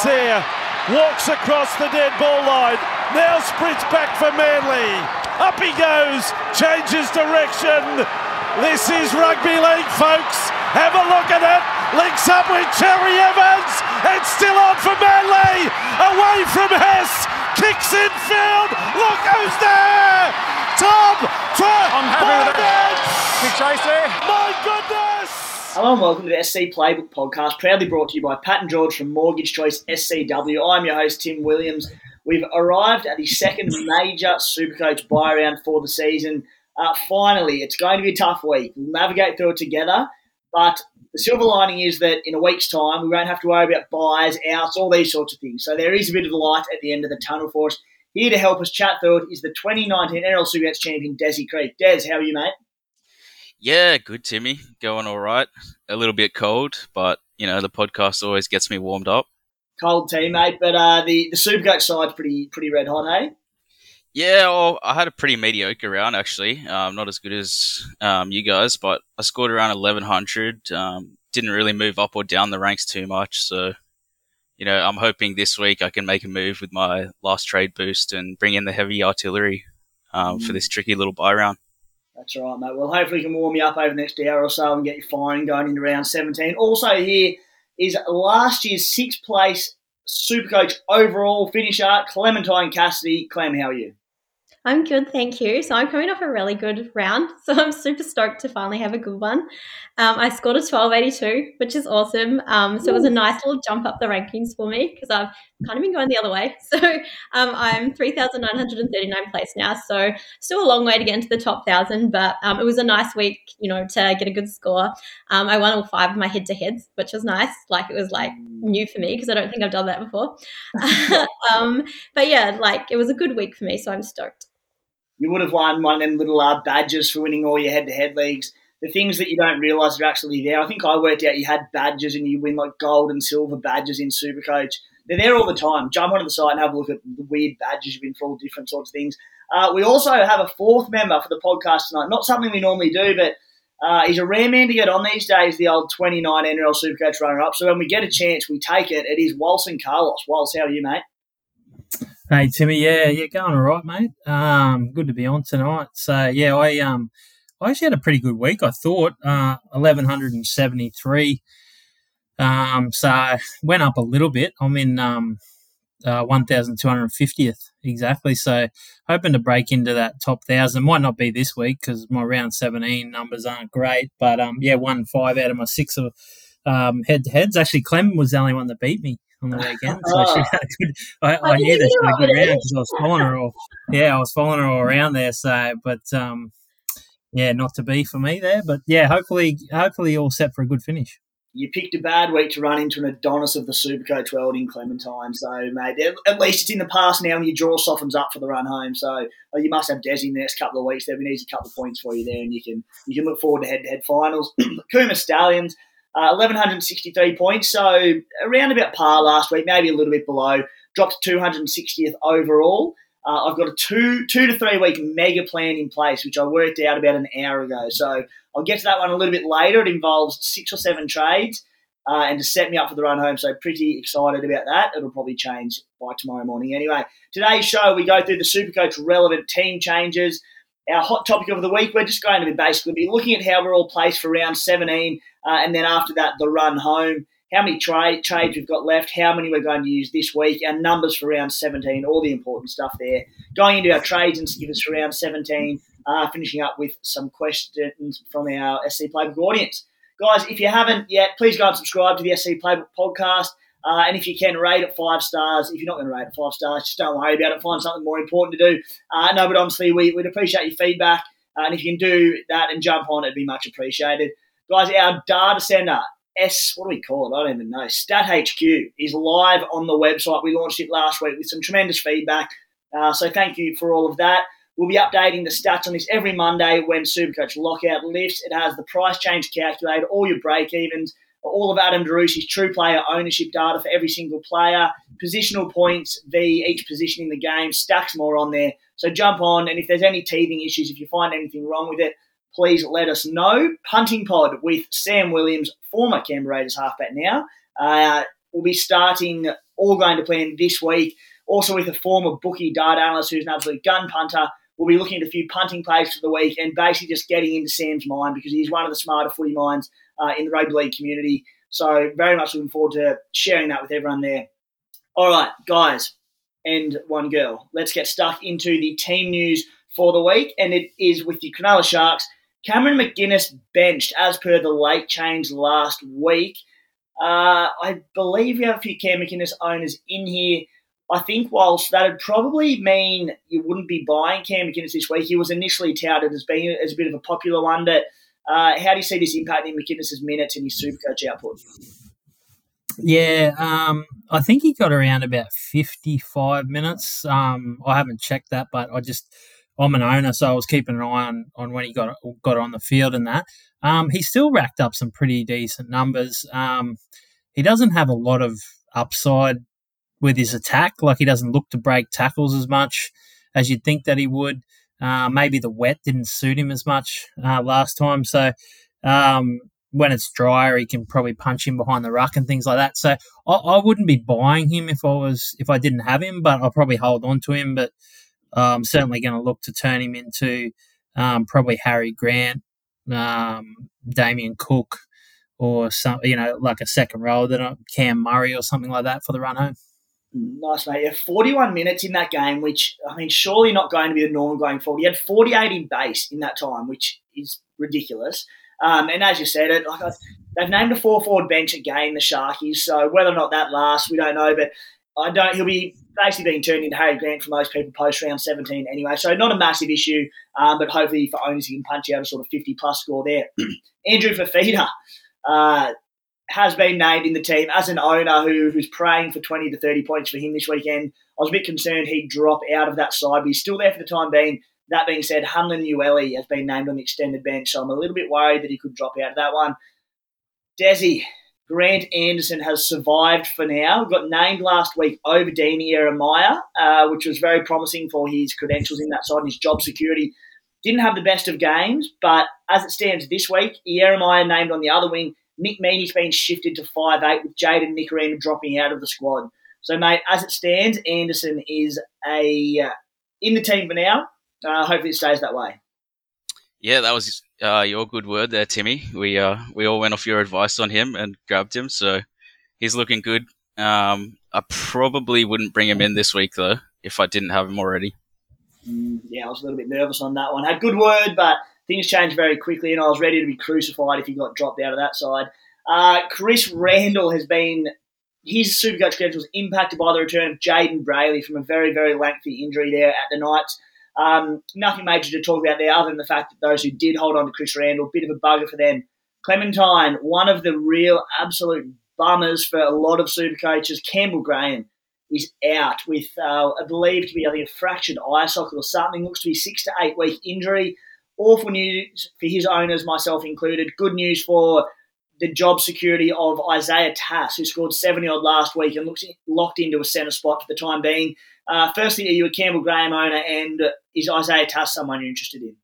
there, walks across the dead ball line, now sprints back for Manly. Up he goes, changes direction. This is rugby league, folks. Have a look at it. Links up with Cherry Evans. It's still on for Manly. Away from Hess. Kicks in field. Look who's there. Tom I'm happy with that. Big chase there. My goodness. Hello and welcome to the SC Playbook podcast, proudly brought to you by Pat and George from Mortgage Choice SCW. I'm your host, Tim Williams. We've arrived at the second major Supercoach buy round for the season. Uh, finally, it's going to be a tough week. We'll navigate through it together, but the silver lining is that in a week's time, we won't have to worry about buys, outs, all these sorts of things. So there is a bit of light at the end of the tunnel for us. Here to help us chat through it is the 2019 NRL Supercoach champion, Desi Creek. Des, how are you, mate? Yeah, good, Timmy. Going all right. A little bit cold, but you know the podcast always gets me warmed up. Cold teammate, but uh, the the Supercoach side's pretty pretty red hot, hey? Yeah, well, I had a pretty mediocre round actually. Um, not as good as um, you guys, but I scored around 1100. Um, didn't really move up or down the ranks too much, so you know I'm hoping this week I can make a move with my last trade boost and bring in the heavy artillery um, for this tricky little buy round. That's right, mate. Well, hopefully, we can warm you up over the next hour or so and get you firing going into round 17. Also, here is last year's sixth place Supercoach overall finisher, Clementine Cassidy. Clem, how are you? I'm good, thank you. So I'm coming off a really good round, so I'm super stoked to finally have a good one. Um, I scored a 1282, which is awesome. Um, so it was a nice little jump up the rankings for me because I've kind of been going the other way. So um, I'm 3,939 place now, so still a long way to get into the top thousand, but um, it was a nice week, you know, to get a good score. Um, I won all five of my head-to-heads, which was nice. Like it was like new for me because I don't think I've done that before. Um, but yeah, like it was a good week for me, so I'm stoked you would have won one of them little uh, badges for winning all your head-to-head leagues. The things that you don't realise are actually there. I think I worked out you had badges and you win like gold and silver badges in Supercoach. They're there all the time. Jump onto the site and have a look at the weird badges you've been for all different sorts of things. Uh, we also have a fourth member for the podcast tonight. Not something we normally do, but uh, he's a rare man to get on these days, the old 29 NRL Supercoach runner-up. So when we get a chance, we take it. It is Walson Carlos. Walsh, how are you, mate? Hey Timmy, yeah, yeah, going all right, mate. Um, good to be on tonight. So yeah, I um, I actually had a pretty good week. I thought uh, eleven hundred and seventy three. Um, so went up a little bit. I'm in um, uh, one thousand two hundred fiftieth exactly. So hoping to break into that top thousand. Might not be this week because my round seventeen numbers aren't great. But um, yeah, one five out of my six of um, head to heads. Actually, Clem was the only one that beat me on the weekend. So she had a good, I, I knew that she had a good round because I was following her all. Yeah, I was following her all around there. So, but um, yeah, not to be for me there. But yeah, hopefully, hopefully, all set for a good finish. You picked a bad week to run into an Adonis of the Supercoach world in Clementine. So, mate, at least it's in the past now and your jaw softens up for the run home. So, you must have Desi in the next couple of weeks. There'll be an easy couple of points for you there, and you can you can look forward to head-to-head finals. Kuma Stallions – uh, 1,163 points, so around about par last week, maybe a little bit below. Dropped 260th overall. Uh, I've got a two two to three week mega plan in place, which I worked out about an hour ago. So I'll get to that one a little bit later. It involves six or seven trades, uh, and to set me up for the run home. So pretty excited about that. It'll probably change by tomorrow morning. Anyway, today's show we go through the Supercoach relevant team changes. Our hot topic of the week, we're just going to be basically be looking at how we're all placed for round 17 uh, and then after that, the run home. How many trade trades we've got left? How many we're going to use this week? And numbers for round 17. All the important stuff there. Going into our trades and skivers for round 17. Uh, finishing up with some questions from our SC Playbook audience. Guys, if you haven't yet, please go and subscribe to the SC Playbook podcast. Uh, and if you can, rate it five stars. If you're not going to rate it five stars, just don't worry about it. Find something more important to do. Uh, no, but honestly, we, would appreciate your feedback. Uh, and if you can do that and jump on, it'd be much appreciated. Guys, our data center, S, what do we call it? I don't even know. Stat HQ is live on the website. We launched it last week with some tremendous feedback. Uh, so thank you for all of that. We'll be updating the stats on this every Monday when Supercoach Lockout lifts. It has the price change calculator, all your break evens, all of Adam Darussi's true player ownership data for every single player, positional points v each position in the game, stacks more on there. So jump on, and if there's any teething issues, if you find anything wrong with it, please let us know. Punting Pod with Sam Williams, former Canberra Raiders halfback now. Uh, will be starting all going to plan this week. Also, with a former bookie data analyst who's an absolute gun punter, we'll be looking at a few punting plays for the week and basically just getting into Sam's mind because he's one of the smarter footy minds uh, in the rugby league community. So, very much looking forward to sharing that with everyone there. All right, guys, and one girl. Let's get stuck into the team news for the week, and it is with the Cronulla Sharks. Cameron McInnes benched as per the late change last week. Uh, I believe we have a few Cam McInnes owners in here. I think whilst that would probably mean you wouldn't be buying Cam McInnes this week, he was initially touted as being as a bit of a popular one. But uh, how do you see this impacting McInnes' minutes and his Supercoach output? Yeah, um, I think he got around about 55 minutes. Um, I haven't checked that, but I just I'm an owner, so I was keeping an eye on, on when he got got on the field and that. Um, he still racked up some pretty decent numbers. Um, he doesn't have a lot of upside with his attack. Like he doesn't look to break tackles as much as you'd think that he would. Uh, maybe the wet didn't suit him as much uh, last time. So um, when it's drier, he can probably punch him behind the ruck and things like that. So I, I, wouldn't be buying him if I was if I didn't have him, but I'll probably hold on to him. But I'm um, certainly going to look to turn him into um, probably Harry Grant, um, Damien Cook, or some you know like a second row that Cam Murray or something like that for the run home. Nice, mate. Yeah, 41 minutes in that game, which, I mean, surely not going to be the norm going forward. He had 48 in base in that time, which is ridiculous. Um, and as you said, it like they've named a four forward bench again, the Sharkies. So whether or not that lasts, we don't know. But I don't. He'll be basically being turned into Harry Grant for most people post round 17 anyway. So not a massive issue, um, but hopefully for owners he can punch out a sort of 50 plus score there. Andrew Fifita, uh, has been named in the team as an owner who, who's praying for 20 to 30 points for him this weekend. I was a bit concerned he'd drop out of that side, but he's still there for the time being. That being said, Hamlin-Uele has been named on the extended bench, so I'm a little bit worried that he could drop out of that one. Desi, Grant Anderson has survived for now. Got named last week over Dini Ieremia, uh, which was very promising for his credentials in that side and his job security. Didn't have the best of games, but as it stands this week, Ieremia named on the other wing Nick Meaney's been shifted to five eight with Jayden Nikorima dropping out of the squad. So, mate, as it stands, Anderson is a uh, in the team for now. Uh, hopefully, it stays that way. Yeah, that was uh, your good word there, Timmy. We uh, we all went off your advice on him and grabbed him, so he's looking good. Um, I probably wouldn't bring him in this week though if I didn't have him already. Mm, yeah, I was a little bit nervous on that one. Had good word, but things changed very quickly, and I was ready to be crucified if he got dropped out of that side. Uh, Chris Randall has been his super Supercoach credentials impacted by the return of Jayden Brailey from a very very lengthy injury there at the Knights. Um, nothing major to talk about there, other than the fact that those who did hold on to Chris Randall, bit of a bugger for them. Clementine, one of the real absolute bummers for a lot of super coaches. Campbell Graham is out with, uh, I believe, to be I think a fractured eye socket or something. Looks to be six to eight week injury. Awful news for his owners, myself included. Good news for the job security of Isaiah Tass, who scored 70 odd last week and looks locked into a centre spot for the time being. Uh, firstly, are you a Campbell Graham owner, and is Isaiah Tass someone you're interested in?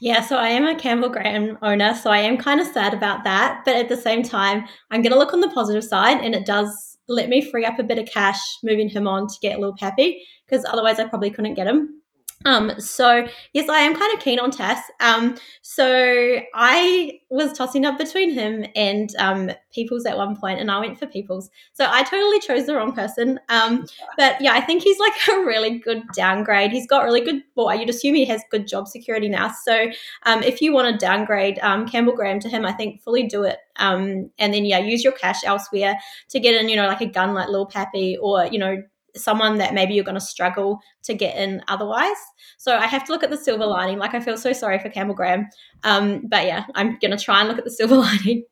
Yeah, so I am a Campbell Graham owner, so I am kind of sad about that. But at the same time, I'm going to look on the positive side, and it does let me free up a bit of cash moving him on to get a little peppy because otherwise I probably couldn't get him. Um, so yes, I am kind of keen on Tass. Um, so I was tossing up between him and um, Peoples at one point, and I went for Peoples. So I totally chose the wrong person. Um, but yeah, I think he's like a really good downgrade. He's got really good. Well, you'd assume he has good job security now. So um, if you want to downgrade um, Campbell Graham to him, I think fully do it. Um, and then yeah, use your cash elsewhere to get in. You know, like a gun like Lil Pappy, or you know someone that maybe you're going to struggle to get in otherwise. So I have to look at the silver lining. Like I feel so sorry for Campbell Graham. Um, but yeah, I'm going to try and look at the silver lining.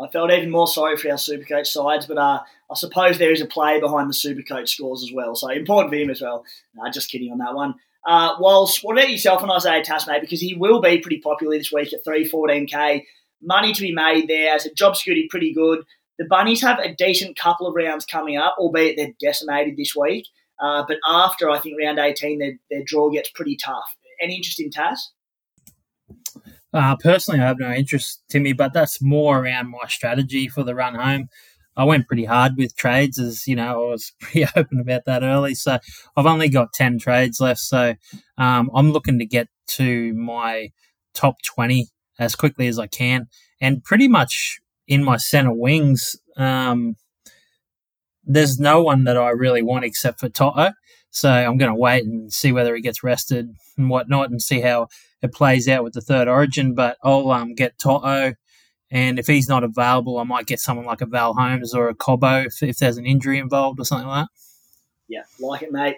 I felt even more sorry for our Supercoach sides, but uh, I suppose there is a play behind the Supercoach scores as well. So important for him as well. Just kidding on that one. Uh, whilst, what about yourself and Isaiah Tass, mate? Because he will be pretty popular this week at 314k. Money to be made there. A job security, pretty good. The Bunnies have a decent couple of rounds coming up, albeit they're decimated this week. Uh, but after, I think, round 18, their, their draw gets pretty tough. Any interest in Tass? Uh, personally, I have no interest, Timmy, but that's more around my strategy for the run home. I went pretty hard with trades, as you know, I was pretty open about that early. So I've only got 10 trades left. So um, I'm looking to get to my top 20 as quickly as I can. And pretty much in my center wings, um, there's no one that I really want except for Toto. So I'm going to wait and see whether he gets rested and whatnot and see how it plays out with the third origin. But I'll um, get Toto. And if he's not available, I might get someone like a Val Holmes or a Cobbo if, if there's an injury involved or something like that. Yeah, like it, mate.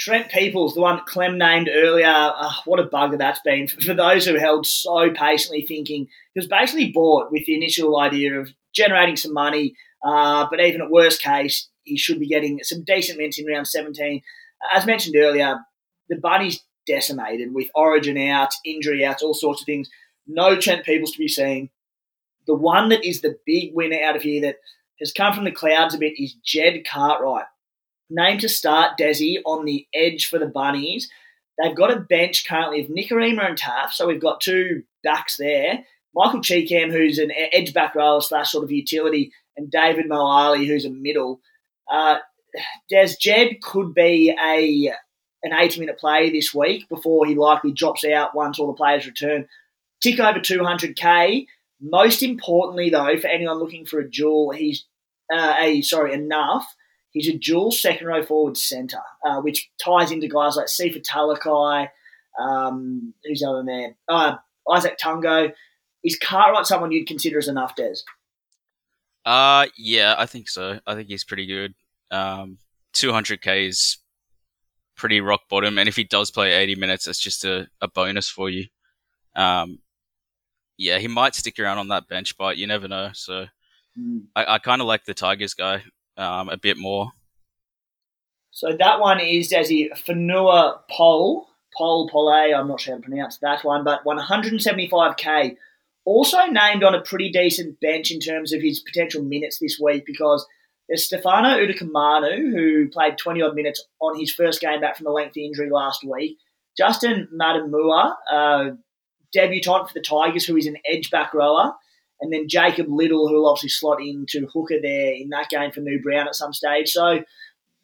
Trent Peoples, the one Clem named earlier, uh, what a bugger that's been. For those who held so patiently thinking, he was basically bought with the initial idea of generating some money, uh, but even at worst case, he should be getting some decent minutes in round 17. As mentioned earlier, the Bunnies decimated with origin out, injury out, all sorts of things. No Trent Peoples to be seen. The one that is the big winner out of here that has come from the clouds a bit is Jed Cartwright named to start Desi on the edge for the Bunnies. They've got a bench currently of Nikorima and Taff, so we've got two backs there. Michael Chee-Kam, who's an edge back rower slash sort of utility, and David Moali, who's a middle. Uh, Des Jed could be a an 80 minute play this week before he likely drops out once all the players return. Tick over 200k. Most importantly, though, for anyone looking for a dual, he's uh, a sorry enough He's a dual second row forward centre, uh, which ties into guys like Sifa Talakai, um, who's the other man? Uh, Izack Tago. Is Cartwright someone you'd consider as enough, Des? Uh, yeah, I think so. I think he's pretty good. Um, 200k is pretty rock bottom, and if he does play 80 minutes, it's just a, a bonus for you. Um, yeah, he might stick around on that bench, but you never know. So mm. I, I kind of like the Tigers guy um, a bit more. So that one is as a Fonua Pole, Pole Pole, I'm not sure how to pronounce that one, but 175k. Also named on a pretty decent bench in terms of his potential minutes this week because there's Stefano Utoikamanu, who played 20 odd minutes on his first game back from a lengthy injury last week. Justin Matamua, uh, debutant for the Tigers, who is an edge back rower and then Jacob Liddle, who will obviously slot into hooker there in that game for New Brown at some stage. So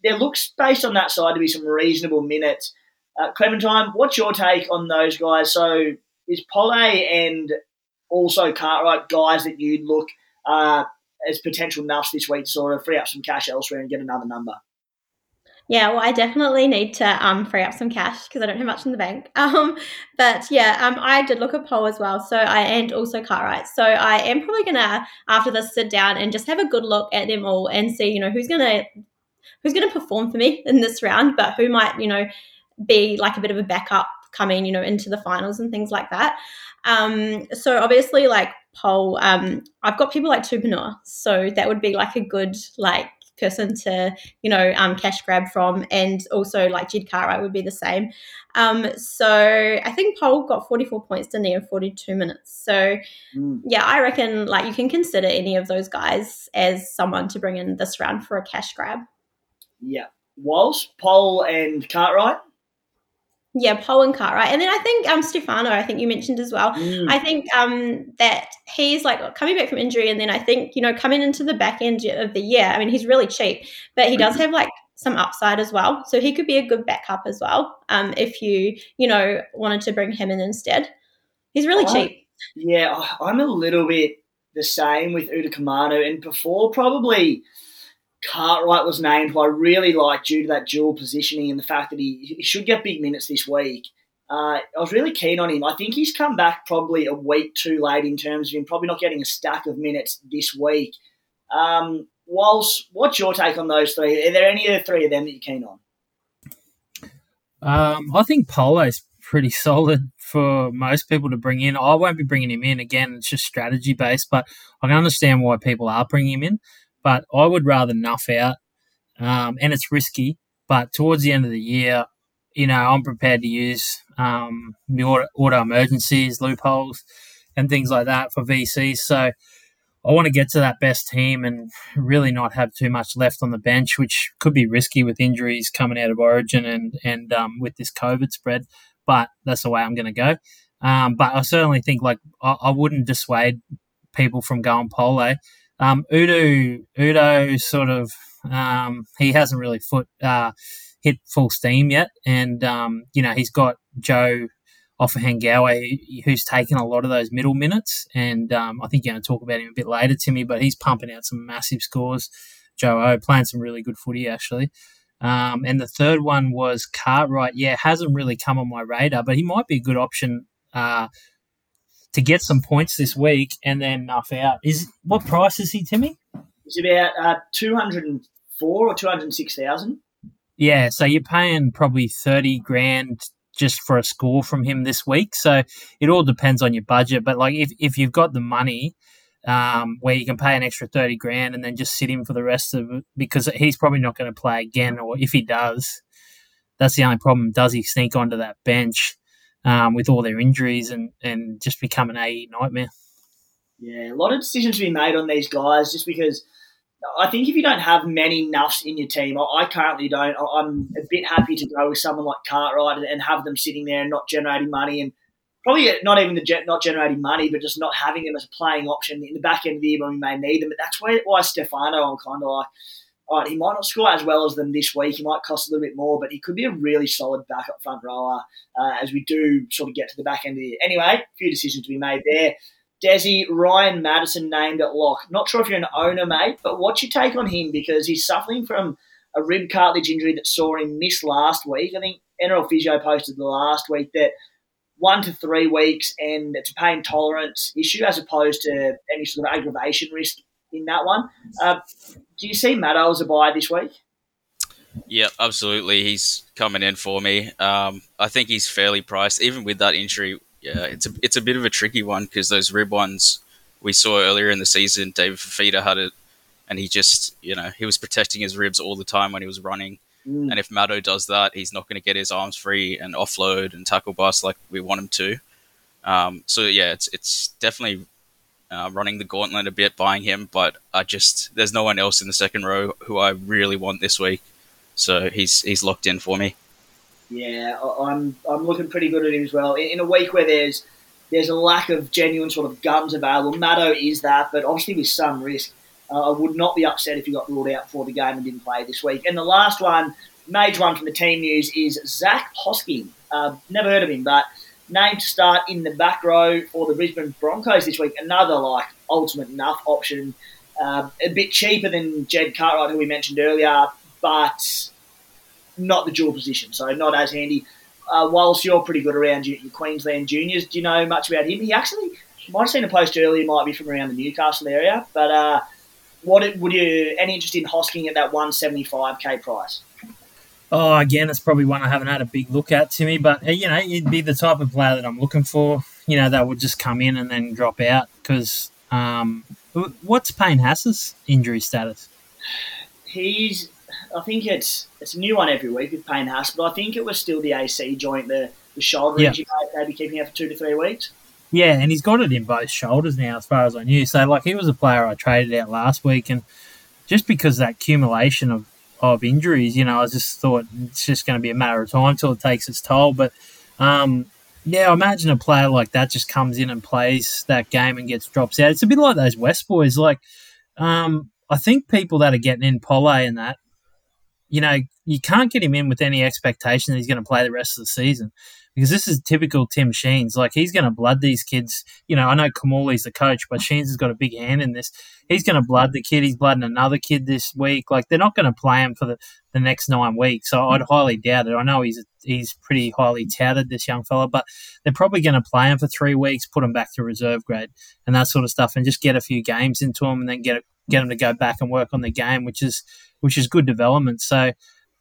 there looks, based on that side, to be some reasonable minutes. Uh, Clementine, what's your take on those guys? So is Pole and also Cartwright guys that you'd look uh, as potential nuffs this week to sort of free up some cash elsewhere and get another number? Yeah, well, I definitely need to um, free up some cash because I don't have much in the bank. Um, but yeah, um, I did look at Pole as well. So I and also Cartwright. So I am probably gonna after this sit down and just have a good look at them all and see, you know, who's gonna who's gonna perform for me in this round, but who might, you know, be like a bit of a backup coming, you know, into the finals and things like that. Um, so obviously, like Pole, um, I've got people like Tupouniua, so that would be like a good like person to you know um, cash grab from and also like Jed Cartwright would be the same. Um, so I think Pole got 44 points to in 42 minutes. So mm. yeah I reckon like you can consider any of those guys as someone to bring in this round for a cash grab. Yeah. Walsh Pole and Cartwright yeah, Pole and Cartwright. And then I think um Stefano, I think you mentioned as well. Mm. I think um that he's like coming back from injury and then I think, you know, coming into the back end of the year, I mean he's really cheap, but he does mm-hmm. have like some upside as well. So he could be a good backup as well. Um if you, you know, wanted to bring him in instead. He's really I, cheap. Yeah, I'm a little bit the same with Utoikamanu and before probably Cartwright was named, who I really like due to that dual positioning and the fact that he, he should get big minutes this week. Uh, I was really keen on him. I think he's come back probably a week too late in terms of him probably not getting a stack of minutes this week. Um, Walsh, what's your take on those three? Are there any of the three of them that you're keen on? Um, I think Polo's pretty solid for most people to bring in. I won't be bringing him in again. It's just strategy based, but I can understand why people are bringing him in but I would rather nuff out, um, and it's risky. But towards the end of the year, you know, I'm prepared to use um, the auto, auto emergencies, loopholes, and things like that for VCs. So I want to get to that best team and really not have too much left on the bench, which could be risky with injuries coming out of Origin and and um, with this COVID spread. But that's the way I'm going to go. Um, but I certainly think like I, I, wouldn't dissuade people from going Pole Um, Udo, Udo sort of, um, he hasn't really foot, uh, hit full steam yet. And, um, you know, he's got Joe Ofahengaue, who's taken a lot of those middle minutes. And um, I think you're going to talk about him a bit later, Timmy, but he's pumping out some massive scores. Joe O playing some really good footy, actually. Um, and the third one was Cartwright. Yeah, hasn't really come on my radar, but he might be a good option uh, to get some points this week and then nuff out. Is what price is he, Timmy? It's about uh, two hundred and four or two hundred six thousand. Yeah, so you're paying probably thirty grand just for a score from him this week. So it all depends on your budget. But like if if you've got the money um, where you can pay an extra 30 grand and then just sit him for the rest of it because he's probably not going to play again. Or if he does, that's the only problem. Does he sneak onto that bench um, with all their injuries and, and just become an AE nightmare? Yeah, a lot of decisions to be made on these guys just because I think if you don't have many nuffs in your team, I currently don't. I'm a bit happy to go with someone like Cartwright and have them sitting there and not generating money and probably not even the not generating money, but just not having them as a playing option in the back end of the year when we may need them. But that's where, why Stefano, I'm kind of like, all right, he might not score as well as them this week. He might cost a little bit more, but he could be a really solid backup front rower uh, as we do sort of get to the back end of the year. Anyway, a few decisions to be made there. Desi, Ryan Matterson named at lock. Not sure if you're an owner, mate, but what's your take on him? Because he's suffering from a rib cartilage injury that saw him miss last week. I think NRL Physio posted the last week that one to three weeks, and it's a pain tolerance issue as opposed to any sort of aggravation risk in that one. Uh, do you see Maddo as a buy this week? Yeah, absolutely. He's coming in for me. Um, I think he's fairly priced, even with that injury. Yeah, it's a it's a bit of a tricky one because those rib ones we saw earlier in the season, David Fifita had it, and he just you know he was protecting his ribs all the time when he was running. Mm. And if Maddo does that, he's not going to get his arms free and offload and tackle bust like we want him to. Um, so yeah, it's it's definitely uh, running the gauntlet a bit, buying him. But I just there's no one else in the second row who I really want this week, so he's he's locked in for me. Yeah, I'm I'm looking pretty good at him as well. In a week where there's there's a lack of genuine sort of guns available, Maddo is that, but obviously with some risk. Uh, I would not be upset if he got ruled out for the game and didn't play this week. And the last one, major one from the team news, is Zach Hosking. Uh, never heard of him, but named to start in the back row for the Brisbane Broncos this week. Another like ultimate enough option. Uh, a bit cheaper than Jed Cartwright, who we mentioned earlier, but not the dual position, so not as handy. Uh, whilst you're pretty good around your, your, Queensland juniors, do you know much about him? He actually might have seen a post earlier, might be from around the Newcastle area, but uh, what would you any interest in Hosking at that 175k price? Oh, again, it's probably one I haven't had a big look at, Timmy. But uh, you know, it'd be the type of player that I'm looking for. You know, that would just come in and then drop out because um, what's Payne Haas's injury status? He's, I think it's it's a new one every week with Payne Haas, but I think it was still the AC joint, the the shoulder yeah. injury maybe keeping out for two to three weeks. Yeah, and he's got it in both shoulders now, as far as I knew. So, like, he was a player I traded out last week, and just because that accumulation of, of injuries, you know, I just thought it's just going to be a matter of time until it takes its toll. But, um, yeah, I imagine a player like that just comes in and plays that game and gets drops out. It's a bit like those West boys. Like, um, I think people that are getting in Pole and that, you know, you can't get him in with any expectation that he's going to play the rest of the season because this is typical Tim Sheens. Like he's going to blood these kids. You know, I know Kimmorley's the coach, but Sheens has got a big hand in this. He's going to blood the kid. He's blooding another kid this week. Like they're not going to play him for the, the next nine weeks. So I'd highly doubt it. I know he's he's pretty highly touted, this young fella, but they're probably going to play him for three weeks, put him back to reserve grade and that sort of stuff, and just get a few games into him, and then get get him to go back and work on the game, which is which is good development. So.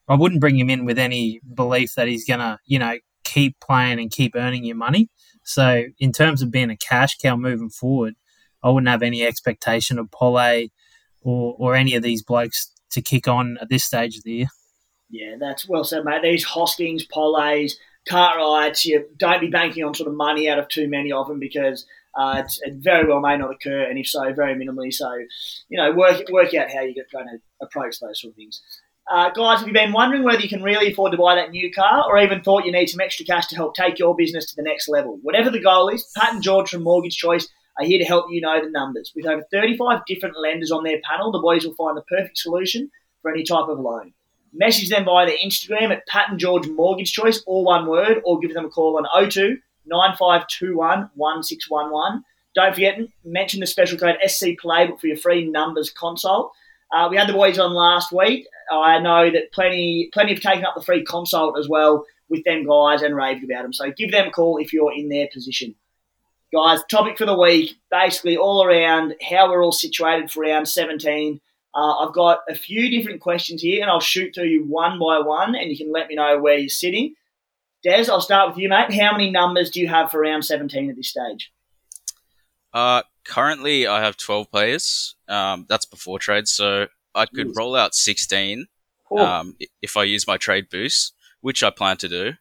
I wouldn't bring him in with any belief that he's going to, you know, keep playing and keep earning your money. So in terms of being a cash cow moving forward, I wouldn't have any expectation of Pole or or any of these blokes to kick on at this stage of the year. Yeah, that's well said, mate. These Hoskins, Poles, Cartwrights, you don't be banking on sort of money out of too many of them because uh, it very well may not occur, and if so, very minimally. So, you know, work work out how you're going to approach those sort of things. Uh, guys, have you been wondering whether you can really afford to buy that new car or even thought you need some extra cash to help take your business to the next level? Whatever the goal is, Pat and George from Mortgage Choice are here to help you know the numbers. With over 35 different lenders on their panel, the boys will find the perfect solution for any type of loan. Message them via their Instagram at Pat and George Mortgage Choice, all one word, or give them a call on 02 9521 1611. Don't forget, mention the special code SC Playbook for your free numbers consult. Uh, we had the boys on last week. I know that plenty plenty have taken up the free consult as well with them guys and raved about them. So give them a call if you're in their position. Guys, topic for the week, basically all around how we're all situated for round 17. Uh, I've got a few different questions here, and I'll shoot through you one by one, and you can let me know where you're sitting. Des, I'll start with you, mate. How many numbers do you have for round 17 at this stage? Uh, currently, I have 12 players. Um, that's before trade, so I could roll out 16 um, if I use my trade boost, which I plan to do.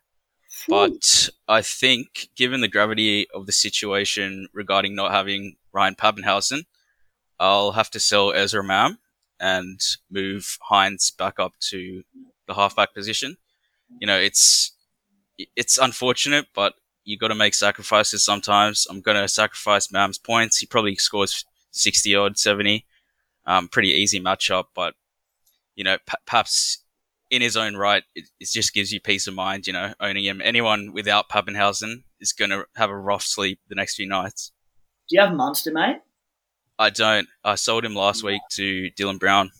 But I think, given the gravity of the situation regarding not having Ryan Papenhuyzen, I'll have to sell Ezra Mam and move Hynes back up to the halfback position. You know, it's it's unfortunate, but you got to make sacrifices sometimes. I'm going to sacrifice Mam's points. He probably scores 60 odd, 70. Um, pretty easy matchup, but you know, p- perhaps in his own right, it, it, just gives you peace of mind. You know, owning him. Anyone without Papenhuyzen is going to have a rough sleep the next few nights. Do you have Munster, mate? I don't. I sold him last week to Dylan Brown.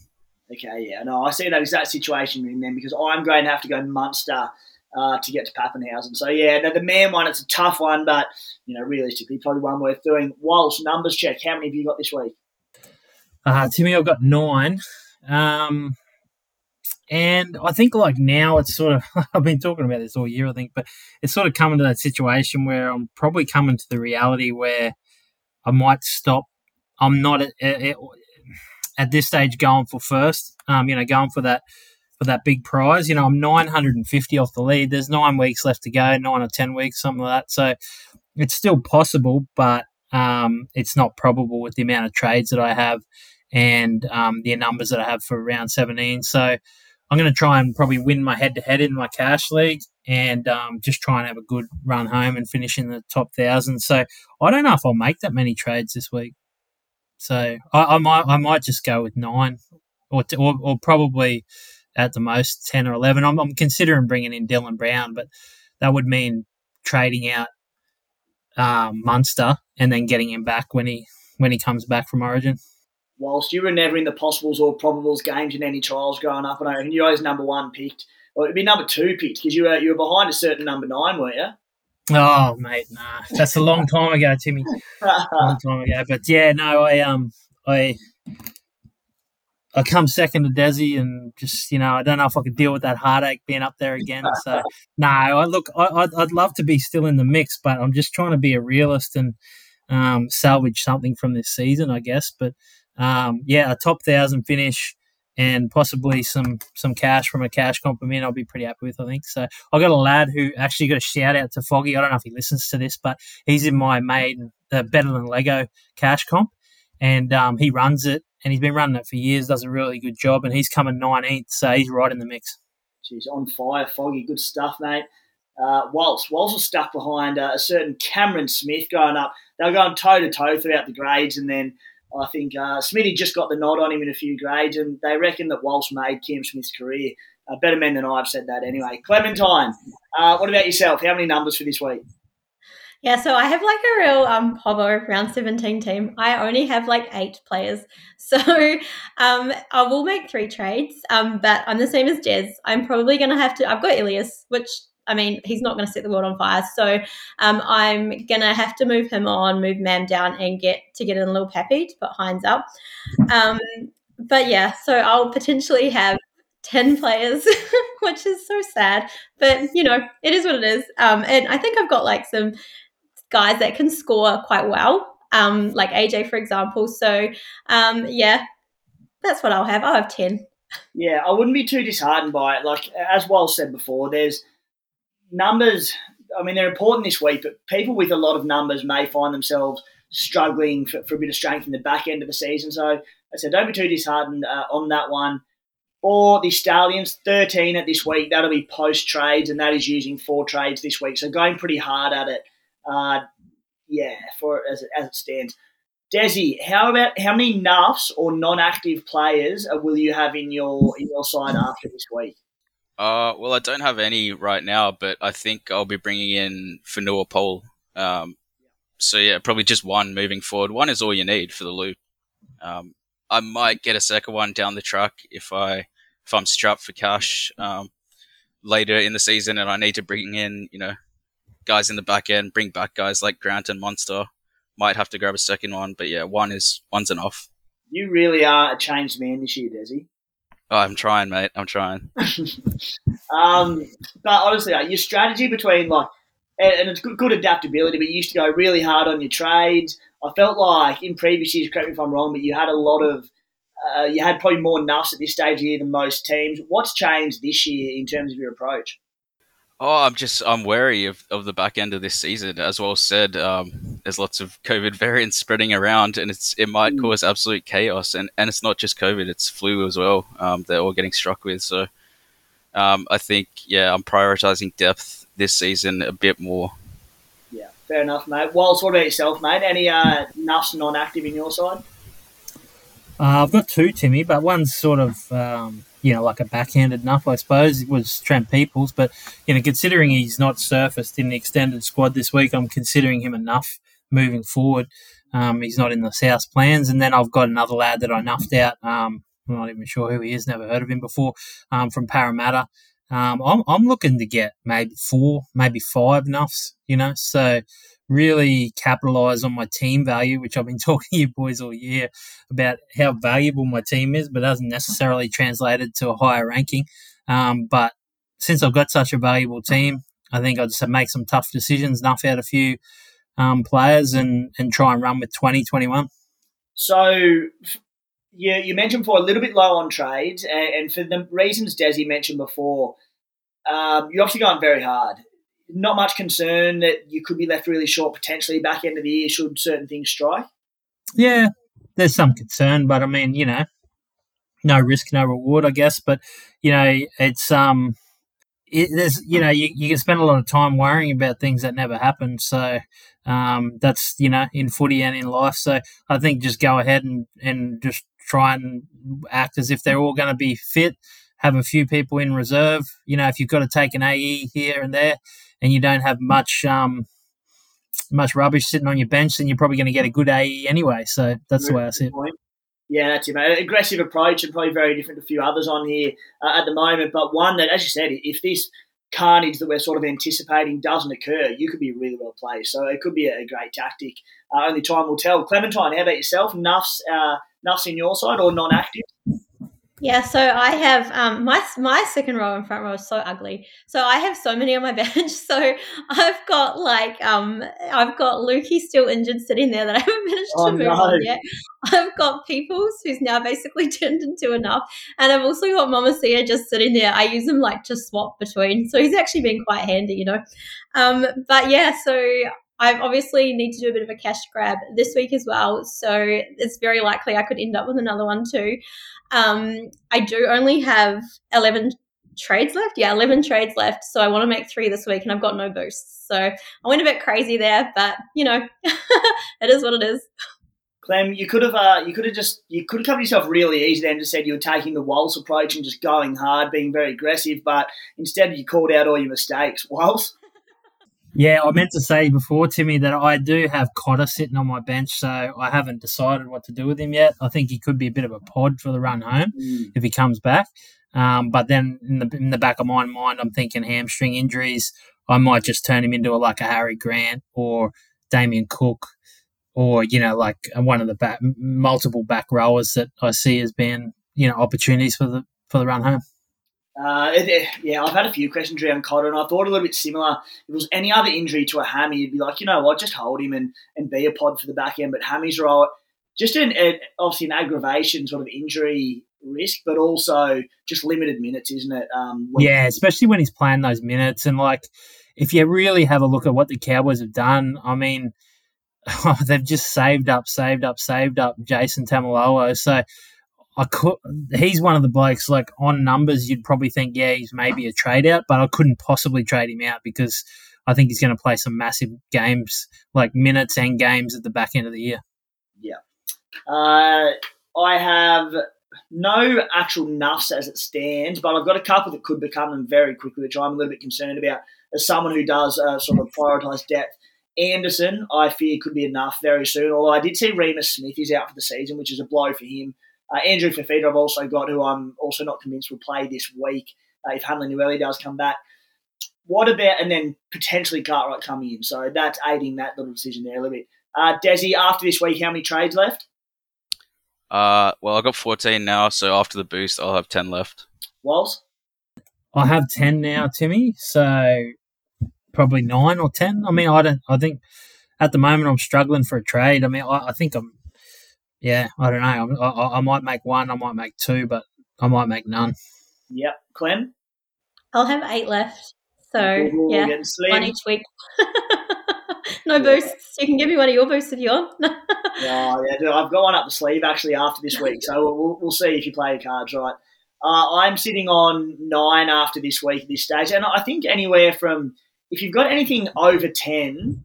Okay, yeah, no, I see that exact situation in them because I'm going to have to go Munster uh, to get to Papenhuyzen. So yeah, the, the man one, it's a tough one, but you know, realistically, probably one worth doing. Walsh, numbers check. How many have you got this week? Uh, Timmy, I've got nine. Um, and I think like now it's sort of I've been talking about this all year, I think, but it's sort of coming to that situation where I'm probably coming to the reality where I might stop. I'm not at, at, at this stage going for first. Um, you know, going for that for that big prize. You know, I'm 950 off the lead. There's nine weeks left to go, nine or ten weeks, something like that. So it's still possible, but um, it's not probable with the amount of trades that I have and um, the numbers that I have for round 17. So I'm going to try and probably win my head to head in my cash league and um, just try and have a good run home and finish in the top thousand. So I don't know if I'll make that many trades this week. So I, I might I might just go with nine, or, or, or probably at the most ten or eleven. I'm, I'm considering bringing in Dylan Brown, but that would mean trading out um, Munster and then getting him back when he when he comes back from Origin whilst you were never in the possibles or probables games in any trials growing up, and I always number one picked, or it'd be number two picked because you were you were behind a certain number nine, weren't you? Oh mate, nah, that's a long time ago, Timmy. long time ago, but yeah, no, I um, I. I come second to Desi, and just you know, I don't know if I could deal with that heartache being up there again. So no, I look, I, I'd love to be still in the mix, but I'm just trying to be a realist and um, salvage something from this season, I guess. But um, yeah, a top thousand finish and possibly some some cash from a cash compliment, I'll be pretty happy with. I think so. I got a lad who actually got a shout out to Foggy. I don't know if he listens to this, but he's in my maiden the Better Than Lego cash comp, and um, he runs it and he's been running it for years. Does a really good job, and he's coming 19th, so he's right in the mix. She's on fire, Foggy. Good stuff, mate. Uh, Walsh. Walsh was stuck behind uh, a certain Cameron Smith going up. They were going toe to toe throughout the grades, and then I think uh, Smithy just got the nod on him in a few grades, and they reckon that Walsh made Cam Smith's career. Uh, better men than I have said that anyway. Clementine, uh, what about yourself? How many numbers for this week? Yeah, so I have like a real um Pobo round 17 team. I only have like eight players. So um I will make three trades. Um, but I'm the same as Jez. I'm probably gonna have to I've got Ilias, which I mean, he's not going to set the world on fire. So um, I'm going to have to move him on, move Mam down, and get to get in a little peppy to put Hynes up. Um, but yeah, so I'll potentially have 10 players, which is so sad. But, you know, it is what it is. Um, and I think I've got like some guys that can score quite well, um, like AJ, for example. So, um, yeah, that's what I'll have. I'll have 10. Yeah, I wouldn't be too disheartened by it. Like, as well said before, there's numbers, I mean, they're important this week, but people with a lot of numbers may find themselves struggling for, for a bit of strength in the back end of the season. So I said, don't be too disheartened uh, on that one. For the Stallions, 13 at this week. That'll be post trades, and that is using four trades this week. So going pretty hard at it. Uh, yeah, for as it, as it stands. Desi, how about how many nuffs or non-active players will you have in your in your side after this week? Uh, well, I don't have any right now, but I think I'll be bringing in Fonua Pole. Um, so yeah, probably just one moving forward. One is all you need for the loop. Um, I might get a second one down the track if I if I'm strapped for cash um, later in the season and I need to bring in you know guys in the back end, bring back guys like Grant and Munster. Might have to grab a second one, but yeah, one is one's enough. You really are a changed man this year, Desi. Oh, I'm trying, mate. I'm trying. um, but honestly, like, your strategy between like, and, it's good, good adaptability, but you used to go really hard on your trades. I felt like in previous years, correct me if I'm wrong, but you had a lot of, uh, you had probably more nuffs at this stage of year than most teams. What's changed this year in terms of your approach? Oh, I'm just I'm wary of, of the back end of this season. As well said, um, there's lots of COVID variants spreading around, and it's it might mm. cause absolute chaos. And, and it's not just COVID; it's flu as well. Um, they're all getting struck with. So um, I think yeah, I'm prioritizing depth this season a bit more. Yeah, fair enough, mate. Wallace, what about yourself, mate? Any uh, nuffs non-active in your side? Uh, I've got two, Timmy, but one's sort of um, you know, like a backhanded enough, I suppose, it was Trent Peoples. But, you know, considering he's not surfaced in the extended squad this week, I'm considering him enough moving forward. Um, he's not in the South plans. And then I've got another lad that I nuffed out. Um, I'm not even sure who he is, never heard of him before, um, from Parramatta. Um, I'm, I'm looking to get maybe four, maybe five nuffs, you know, so really capitalize on my team value, which I've been talking to you boys all year about how valuable my team is, but hasn't necessarily translated to a higher ranking. Um, but since I've got such a valuable team, I think I'll just make some tough decisions, nuff out a few um, players, and and try and run with 2021. So, you, you mentioned for a little bit low on trades, and, and for the reasons Desi mentioned before, um, you're obviously going very hard not much concern that you could be left really short potentially back end of the year should certain things strike? Yeah, there's some concern, but I mean, you know, no risk, no reward, I guess. But you know, it's um, it, there's you know, you, you can spend a lot of time worrying about things that never happen. So um, that's you know, in footy and in life. So I think just go ahead and and just try and act as if they're all going to be fit. Have a few people in reserve. You know, if you've got to take an AE here and there, and you don't have much um, much rubbish sitting on your bench, then you're probably going to get a good AE anyway. So that's the way I see it. Yeah, that's it, mate. Aggressive approach and probably very different to a few others on here uh, at the moment, but one that, as you said, if this carnage that we're sort of anticipating doesn't occur, you could be really well placed. So it could be a, great tactic. Uh, only time will tell. Clementine, how about yourself? Nuffs, uh, nuffs in your side or non-active? Yeah, so I have um, my my second row and front row is so ugly. So I have so many on my bench. So I've got like um I've got Lukey still injured sitting there that I haven't managed oh, to move no. on yet. I've got Peoples who's now basically turned into enough, and I've also got Mama Sia just sitting there. I use him like to swap between, so he's actually been quite handy, you know. Um, but yeah, so I obviously need to do a bit of a cash grab this week as well. So it's very likely I could end up with another one too. Um, I do only have 11 trades left. Yeah, 11 trades left. So I want to make three this week and I've got no boosts. So I went a bit crazy there, but you know, it is what it is. Clem, you could have uh, you could have just you could have covered yourself really easy then just said you were taking the Waltz approach and just going hard, being very aggressive, but instead you called out all your mistakes. Waltz? Yeah, I meant to say before, Timmy, that I do have Cotter sitting on my bench, so I haven't decided what to do with him yet. I think he could be a bit of a pod for the run home mm. if he comes back. Um, but then in the in the back of my mind, I'm thinking hamstring injuries. I might just turn him into a, like a Harry Grant or Damien Cook, or you know, like one of the back, multiple back rowers that I see as being you know opportunities for the for the run home. Uh, it, yeah, I've had a few questions around Cotter, and I thought a little bit similar. If it was any other injury to a hammy, you'd be like, you know what, just hold him and, and be a pod for the back end. But hammies are just an, an obviously an aggravation sort of injury risk, but also just limited minutes, isn't it? Um, yeah, especially when he's playing those minutes. And like, if you really have a look at what the Cowboys have done, I mean, they've just saved up, saved up, saved up Jason Taumalolo. So I could. He's one of the blokes like on numbers. You'd probably think, yeah, he's maybe a trade out, but I couldn't possibly trade him out because I think he's going to play some massive games, like minutes and games at the back end of the year. Yeah. Uh, I have no actual nuffs as it stands, but I've got a couple that could become them very quickly, which I'm a little bit concerned about. As someone who does uh, sort of prioritise depth, Anderson, I fear, could be enough very soon. Although I did see Reimis Smith is out for the season, which is a blow for him. Uh, Andrew Fifita, I've also got, who I'm also not convinced will play this week uh, if Hanley Noeli does come back. What about, and then potentially Cartwright coming in? So that's aiding that little decision there a little bit. Uh, Desi, after this week, how many trades left? Uh, well, I've got 14 now, so after the boost, I'll have 10 left. Walls? I have 10 now, Timmy. So probably nine or 10. I mean, I don't, I think at the moment I'm struggling for a trade. I mean, I, I think I'm, yeah, I don't know. I, I, might make one, I might make two, but I might make none. Yep. Clem? I'll have eight left. So, Ooh, yeah, one each week. no yeah. boosts. You can give me one of your boosts if you want. yeah, yeah, I've got one up the sleeve actually after this week, so we'll, we'll see if you play your cards right. Uh, I'm sitting on nine after this week at this stage, and I think anywhere from if you've got anything over ten,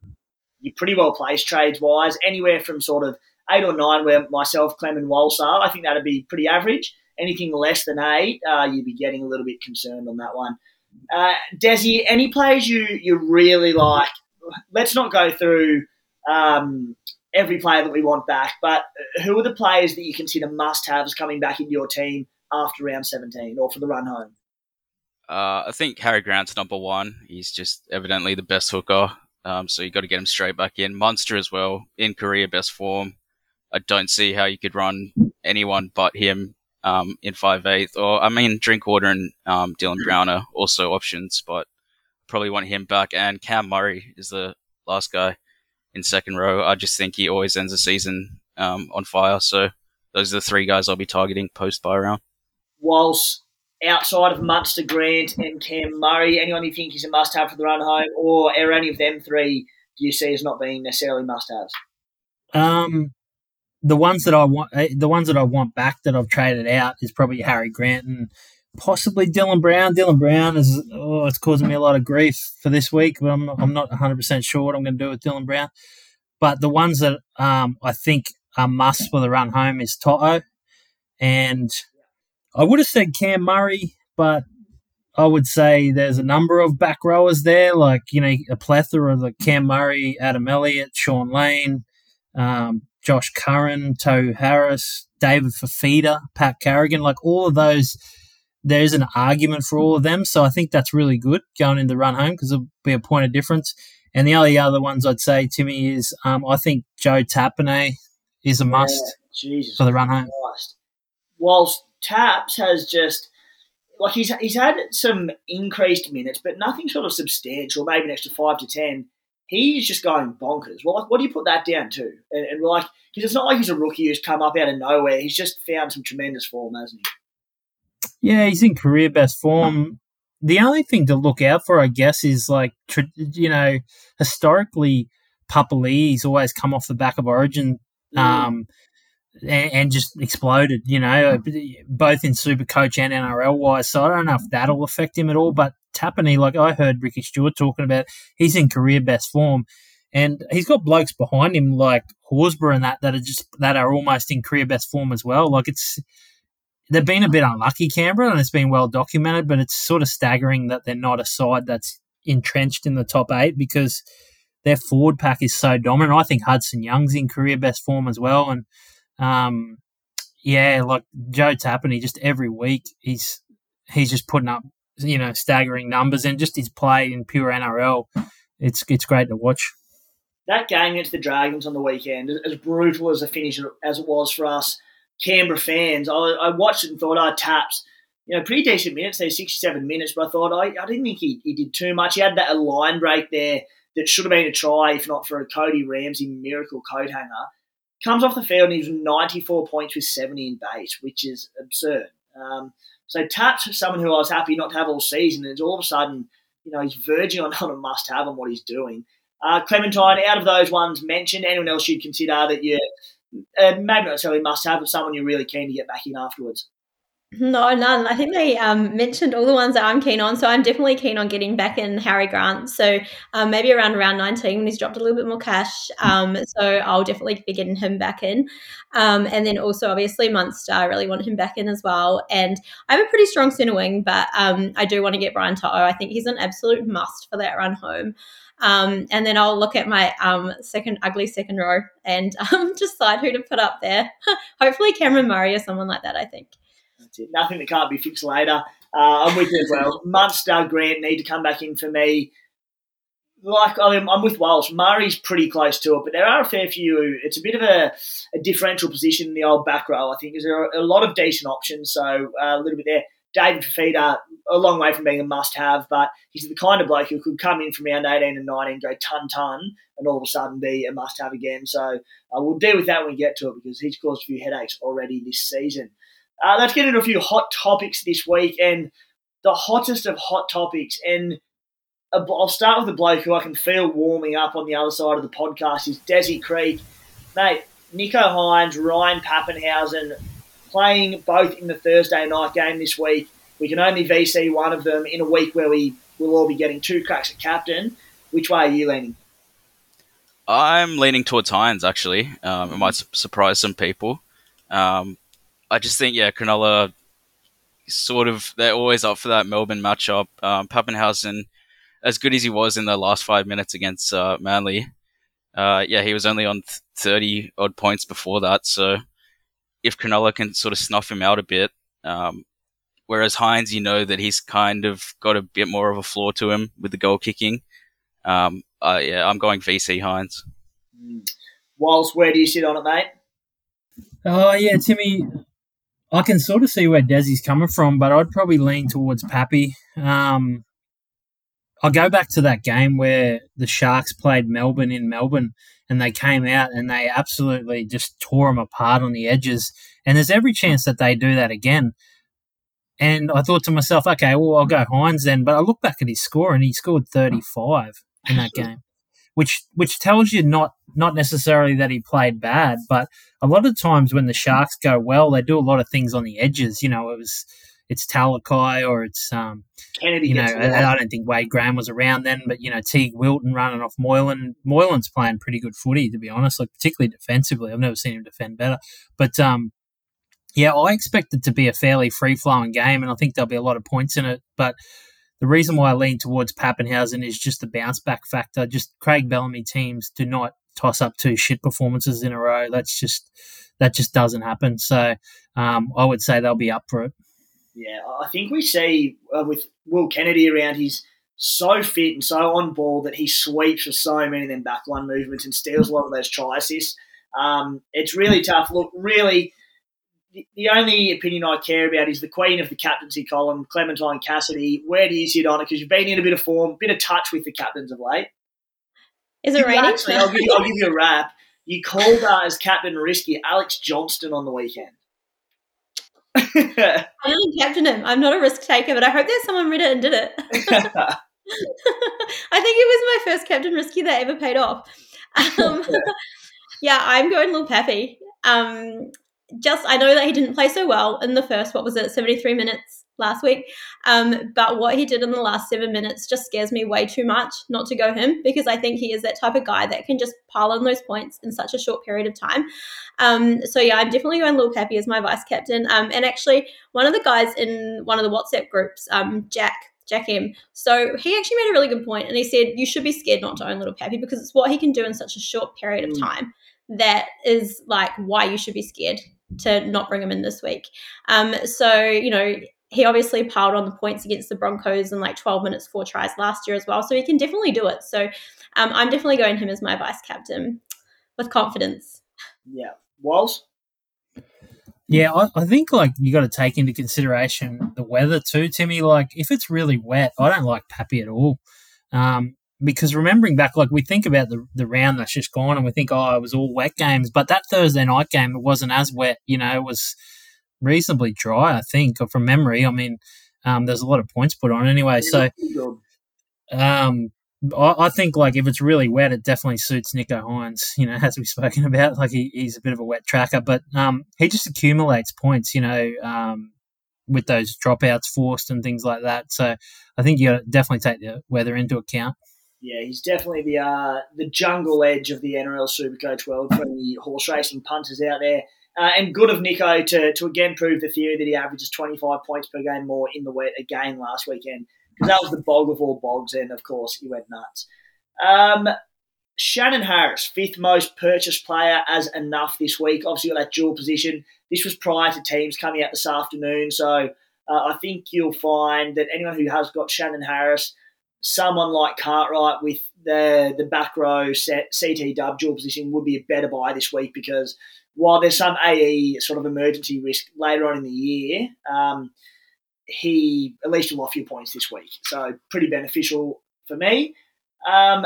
you're pretty well placed trades wise. Anywhere from sort of eight or nine, where myself, Clem, and Walsh are, I think that'd be pretty average. Anything less than eight, uh, you'd be getting a little bit concerned on that one. Uh, Desi, any players you you really like? Let's not go through um, every player that we want back, but who are the players that you consider must-haves coming back into your team after round 17 or for the run home? Uh, I think Harry Grant's number one. He's just evidently the best hooker, um, so you've got to get him straight back in. Munster as well, in career best form. I don't see how you could run anyone but him um, in five eighth. Or I mean, Drinkwater and um, Dylan Brown are also options, but probably want him back. And Cam Murray is the last guy in second row. I just think he always ends the season um, on fire. So those are the three guys I'll be targeting post bye round. Whilst outside of Munster, Grant, and Cam Murray, anyone you think is a must have for the run home, or are any of them three do you see as not being necessarily must haves? Um, the ones that I want, eh, the ones that I want back that I've traded out is probably Harry Grant and possibly Dylan Brown. Dylan Brown is oh, it's causing me a lot of grief for this week, but I'm I'm not 100 percent sure what I'm going to do with Dylan Brown. But the ones that um, I think are must for the run home is Toto, and I would have said Cam Murray, but I would say there's a number of back rowers there, like you know a plethora of the Cam Murray, Adam Elliott, Sean Lane, um, Josh Curran, Tohu Harris, David Fifita, Pat Carrigan, like all of those. There's an argument for all of them, so I think that's really good going in the run home because it'll be a point of difference. And the only other ones I'd say, Timmy, is um, I think Joe Tapine is a must yeah, for the run home. Christ. Whilst Taps has just like he's he's had some increased minutes, but nothing sort of substantial. Maybe an extra five to ten he's just going bonkers. Well, like, what do you put that down to? And, and like, because it's not like he's a rookie who's come up out of nowhere. He's just found some tremendous form, hasn't he? Yeah, he's in career best form. The only thing to look out for, I guess, is like, you know, historically, Papali'i's always come off the back of Origin. Um, and, and, just exploded, you know, both in Super Coach and NRL wise. So I don't know if that'll affect him at all. But Tapine, like I heard Ricky Stuart talking about, he's in career best form, and he's got blokes behind him like Horsburgh and that that are just that are almost in career best form as well. Like it's they've been a bit unlucky, Canberra, and it's been well documented. But it's sort of staggering that they're not a side that's entrenched in the top eight because their forward pack is so dominant. I think Hudson Young's in career best form as well, and um, yeah, like Joe Tapine, just every week he's he's just putting up you know staggering numbers and just his play in pure NRL. It's it's great to watch. That game against the Dragons on the weekend, as brutal as a finish as it was for us Canberra fans, I, I watched it and thought, "Oh, taps." You know, pretty decent minutes. There, sixty-seven minutes, but I thought I, I didn't think he, he did too much. He had that line break there that should have been a try, if not for a Cody Ramsey miracle coat hanger. Comes off the field and he's 94 points with 70 in base, which is absurd. Um, so Taps, someone who I was happy not to have all season, and all of a sudden, you know, he's verging on, a must-have on what he's doing. Uh, Clementine, out of those ones mentioned, anyone else you'd consider that you uh, maybe not necessarily must have, but someone you're really keen to get back in afterwards? No, none. I think they um, mentioned all the ones that I'm keen on. So I'm definitely keen on getting back in Harry Grant. So um, maybe around round 19 when he's dropped a little bit more cash. Um, so I'll definitely be getting him back in. Um, and then also, obviously, Munster. I really want him back in as well. And I have a pretty strong centre wing, but um, I do want to get Brian To'o. I think he's an absolute must for that run home. Um, and then I'll look at my um, second ugly second row and um, decide who to put up there. Hopefully, Cameron Murray or someone like that. I think. Nothing that can't be fixed later. Uh, I'm with you as well. Munster, Grant need to come back in for me. Like I I'm with Walsh. Murray's pretty close to it, but there are a fair few. It's a bit of a, a differential position in the old back row. I think because there are a lot of decent options. So uh, a little bit there. David Fifita, a long way from being a must-have, but he's the kind of bloke who could come in from round 18 and 19, go ton-ton, and all of a sudden be a must-have again. So uh, we'll deal with that when we get to it because he's caused a few headaches already this season. Uh, let's get into a few hot topics this week, and the hottest of hot topics. And I'll start with the bloke who I can feel warming up on the other side of the podcast is Desi Creek, mate. Nicho Hynes, Ryan Papenhuyzen, playing both in the Thursday night game this week. We can only VC one of them in a week where we will all be getting two cracks at captain. Which way are you leaning? I'm leaning towards Hynes, actually. Um, it might su- surprise some people. Um, I just think, yeah, Cronulla sort of, they're always up for that Melbourne matchup. Um, Papenhuyzen, as good as he was in the last five minutes against uh, Manly, uh, yeah, he was only on 30 odd points before that. So if Cronulla can sort of snuff him out a bit, um, whereas Hynes, you know that he's kind of got a bit more of a flaw to him with the goal kicking. Um, uh, yeah, I'm going VC Hynes. Whilst, where do you sit on it, mate? Oh yeah, Timmy. I can sort of see where Desi's coming from, but I'd probably lean towards Pappy. Um, I'll go back to that game where the Sharks played Melbourne in Melbourne and they came out and they absolutely just tore them apart on the edges. And there's every chance that they do that again. And I thought to myself, okay, well, I'll go Hynes then. But I look back at his score and he scored 35 in that game, which which tells you not not necessarily that he played bad, but a lot of times when the Sharks go well, they do a lot of things on the edges. You know, it was it's Talakai or it's um, Kennedy. you know, I. I don't think Wade Graham was around then, but you know, Teig Wilton running off Moylan. Moylan's playing pretty good footy, to be honest, like particularly defensively. I've never seen him defend better. But um, yeah, I expect it to be a fairly free flowing game, and I think there'll be a lot of points in it. But the reason why I lean towards Papenhuyzen is just the bounce back factor. Just Craig Bellamy teams do not toss up two shit performances in a row. That's just that just doesn't happen. So um, I would say they'll be up for it. Yeah, I think we see uh, with Will Kennedy around, he's so fit and so on ball that he sweeps for so many of them backline movements and steals a lot of those try assists. Um, it's really tough. Look, really, the, the only opinion I care about is the queen of the captaincy column, Clementine Cassidy. Where do you sit on it? Because you've been in a bit of form, bit of touch with the captains of late. Is it raining? Actually, I'll give, you, I'll give you a wrap. You called uh, as captain risky Alex Johnston on the weekend. I didn't captain him. I'm not a risk taker, but I hope there's someone read it and did it. I think it was my first captain risky that ever paid off. Um, yeah, I'm going Lil Pappy. Um, just I know that he didn't play so well in the first what was it 73 minutes last week, um, but what he did in the last seven minutes just scares me way too much not to go him because I think he is that type of guy that can just pile on those points in such a short period of time. Um, so yeah, I'm definitely going Lil Pappy as my vice captain. Um, and actually, one of the guys in one of the WhatsApp groups, um, Jack. Jack M. So he actually made a really good point, and he said you should be scared not to own Little Pappy because it's what he can do in such a short period of Mm. time that is like why you should be scared to not bring him in this week. Um, so you know he obviously piled on the points against the Broncos in like 12 minutes, four tries last year as well. So he can definitely do it. So um, I'm definitely going him as my vice captain with confidence. yeah. Walls? Yeah, I, I think like you got to take into consideration the weather too, Timmy. Like if it's really wet, I don't like Pappy at all. Um, because remembering back, like we think about the the round that's just gone, and we think, oh, it was all wet games. But that Thursday night game, it wasn't as wet. You know, it was reasonably dry. I think, from memory. I mean, um, there's a lot of points put on anyway. So um, I, I, think like if it's really wet, it definitely suits Nicho Hynes. You know, as we've spoken about, like he, he's a bit of a wet tracker, but um, he just accumulates points. You know, um, with those dropouts forced and things like that. So I think you definitely take the weather into account. Yeah, he's definitely the uh, the jungle edge of the NRL Supercoach world for the horse racing punters out there. Uh, and good of Nicho to, to again prove the theory that he averages 25 points per game more in the wet again last weekend because that was the bog of all bogs, and of course he went nuts. Um, Shannon Harris, fifth most purchased player as enough this week. Obviously, got that dual position. This was prior to teams coming out this afternoon, so uh, I think you'll find that anyone who has got Shannon Harris, someone like Cartwright with the the back row set CT dub dual position would be a better buy this week because while there's some AE sort of emergency risk later on in the year, um, he at least will offer you points this week. So pretty beneficial for me. Um,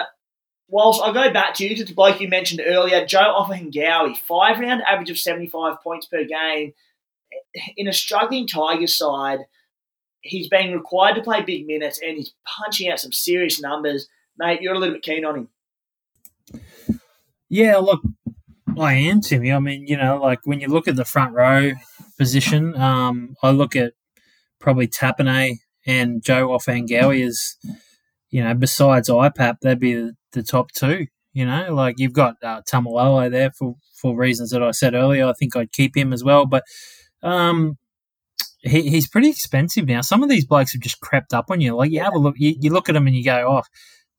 whilst I go back to you, to the bloke you mentioned earlier, Joe Ofahengaue, five round average of 75 points per game. In a struggling Tigers side, he's being required to play big minutes and he's punching out some serious numbers. Mate, you're a little bit keen on him. Yeah, look, I am, Timmy. I mean, you know, like when you look at the front row position, um, I look at probably Tapine and Joe Ofahengaue as, you know, besides IPAP, they'd be the, top two. You know, like you've got uh, Taumalolo there for, for reasons that I said earlier. I think I'd keep him as well. But um, he, he's pretty expensive now. Some of these blokes have just crept up on you. Like you have a look, you, you look at them and you go, oh,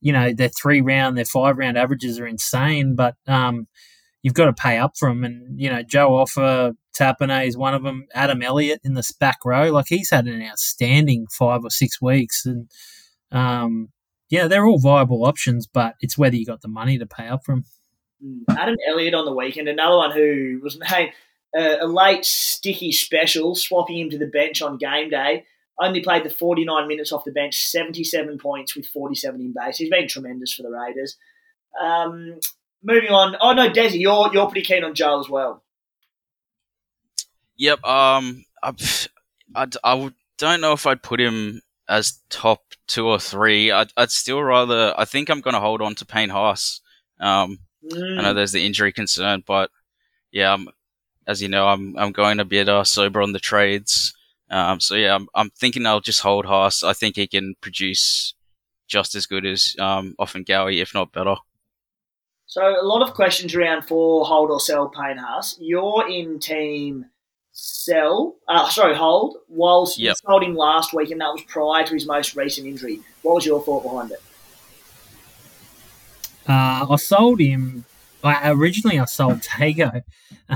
you know, their three round, their five round averages are insane. But um, you've got to pay up for them. And, you know, Joe Offer, Tapine is one of them. Adam Elliott in the back row. Like, he's had an outstanding five or six weeks. And, um, yeah, they're all viable options, but it's whether you got the money to pay up for them. Mm, Adam Elliott on the weekend, another one who was named a late sticky special, swapping him to the bench on game day. Only played the 49 minutes off the bench, 77 points with 47 in base. He's been tremendous for the Raiders. Um, moving on. Oh no, Desi, you're you're pretty keen on Joe as well. Yep. Um, I, I, I don't know if I'd put him as top two or three. I'd, I'd still rather. I think I'm going to hold on to Payne Haas. Um, mm. I know mm. there's the injury concern, but yeah, I'm, as you know, I'm I'm going a bit uh, sober on the trades. Um, so yeah, I'm I'm thinking I'll just hold Haas. I think he can produce just as good as um, Ofahengaue, if not better. So a lot of questions around for hold or sell Payne Haas. You're in team sell, uh, sorry, hold, whilst yep. you sold him last week, and that was prior to his most recent injury. What was your thought behind it? Uh, I sold him. I, originally, I sold Tago,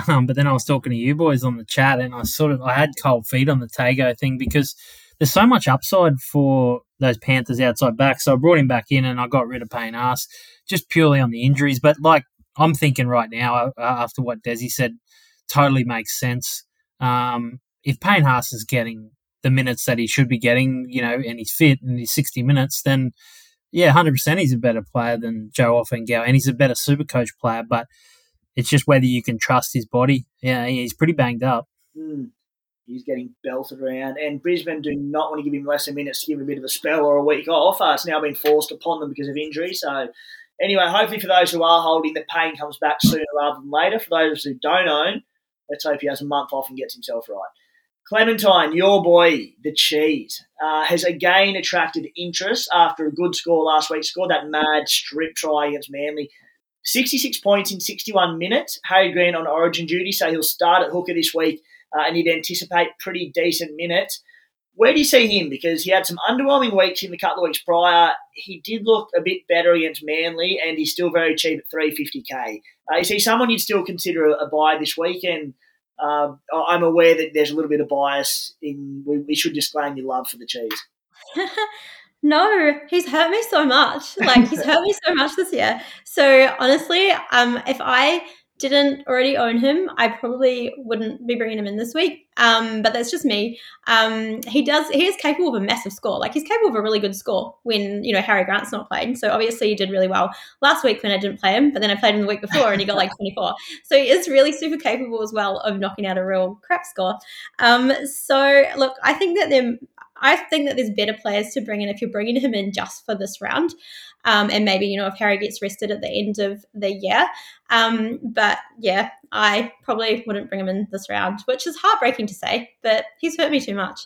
um, but then I was talking to you boys on the chat, and I sort of I had cold feet on the Tago thing because there's so much upside for those Panthers outside back. So I brought him back in, and I got rid of Payne Haas just purely on the injuries. But like I'm thinking right now, uh, after what Desi said, totally makes sense. Um, if Payne Haas is getting the minutes that he should be getting, you know, and he's fit and he's 60 minutes, then yeah, 100% he's a better player than Joe Ofahengaue, and he's a better super coach player, but it's just whether you can trust his body. Yeah, he's pretty banged up. Mm. He's getting belted around, and Brisbane do not want to give him less than minutes to give him a bit of a spell or a week off. Uh, it's now been forced upon them because of injury, so Anyway, hopefully for those who are holding, the pain comes back sooner rather than later. For those who don't own, let's hope he has a month off and gets himself right. Clementine, your boy, the cheese, uh, has again attracted interest after a good score last week. Scored that mad strip try against Manly. 66 points in 61 minutes. Harry Grant on origin duty, so he'll start at hooker this week uh, and he'd anticipate pretty decent minutes. Where do you see him? Because he had some underwhelming weeks in the couple of weeks prior. He did look a bit better against Manly, and he's still very cheap at 350k. Uh, is he someone you'd still consider a buy this weekend? Uh, I'm aware that there's a little bit of bias in. We, we should disclaim your love for the cheese. no, he's hurt me so much. Like he's hurt me so much this year. So honestly, um, if I didn't already own him, I probably wouldn't be bringing him in this week. Um, but that's just me. Um, he does. He is capable of a massive score. Like he's capable of a really good score when you know Harry Grant's not playing. So obviously he did really well last week when I didn't play him. But then I played him the week before and he got like 24. So he is really super capable as well of knocking out a real crap score. Um, so look, I think that there I think that there's better players to bring in if you're bringing him in just for this round. Um, and maybe, you know, if Harry gets rested at the end of the year. Um, but yeah, I probably wouldn't bring him in this round, which is heartbreaking to say, but he's hurt me too much.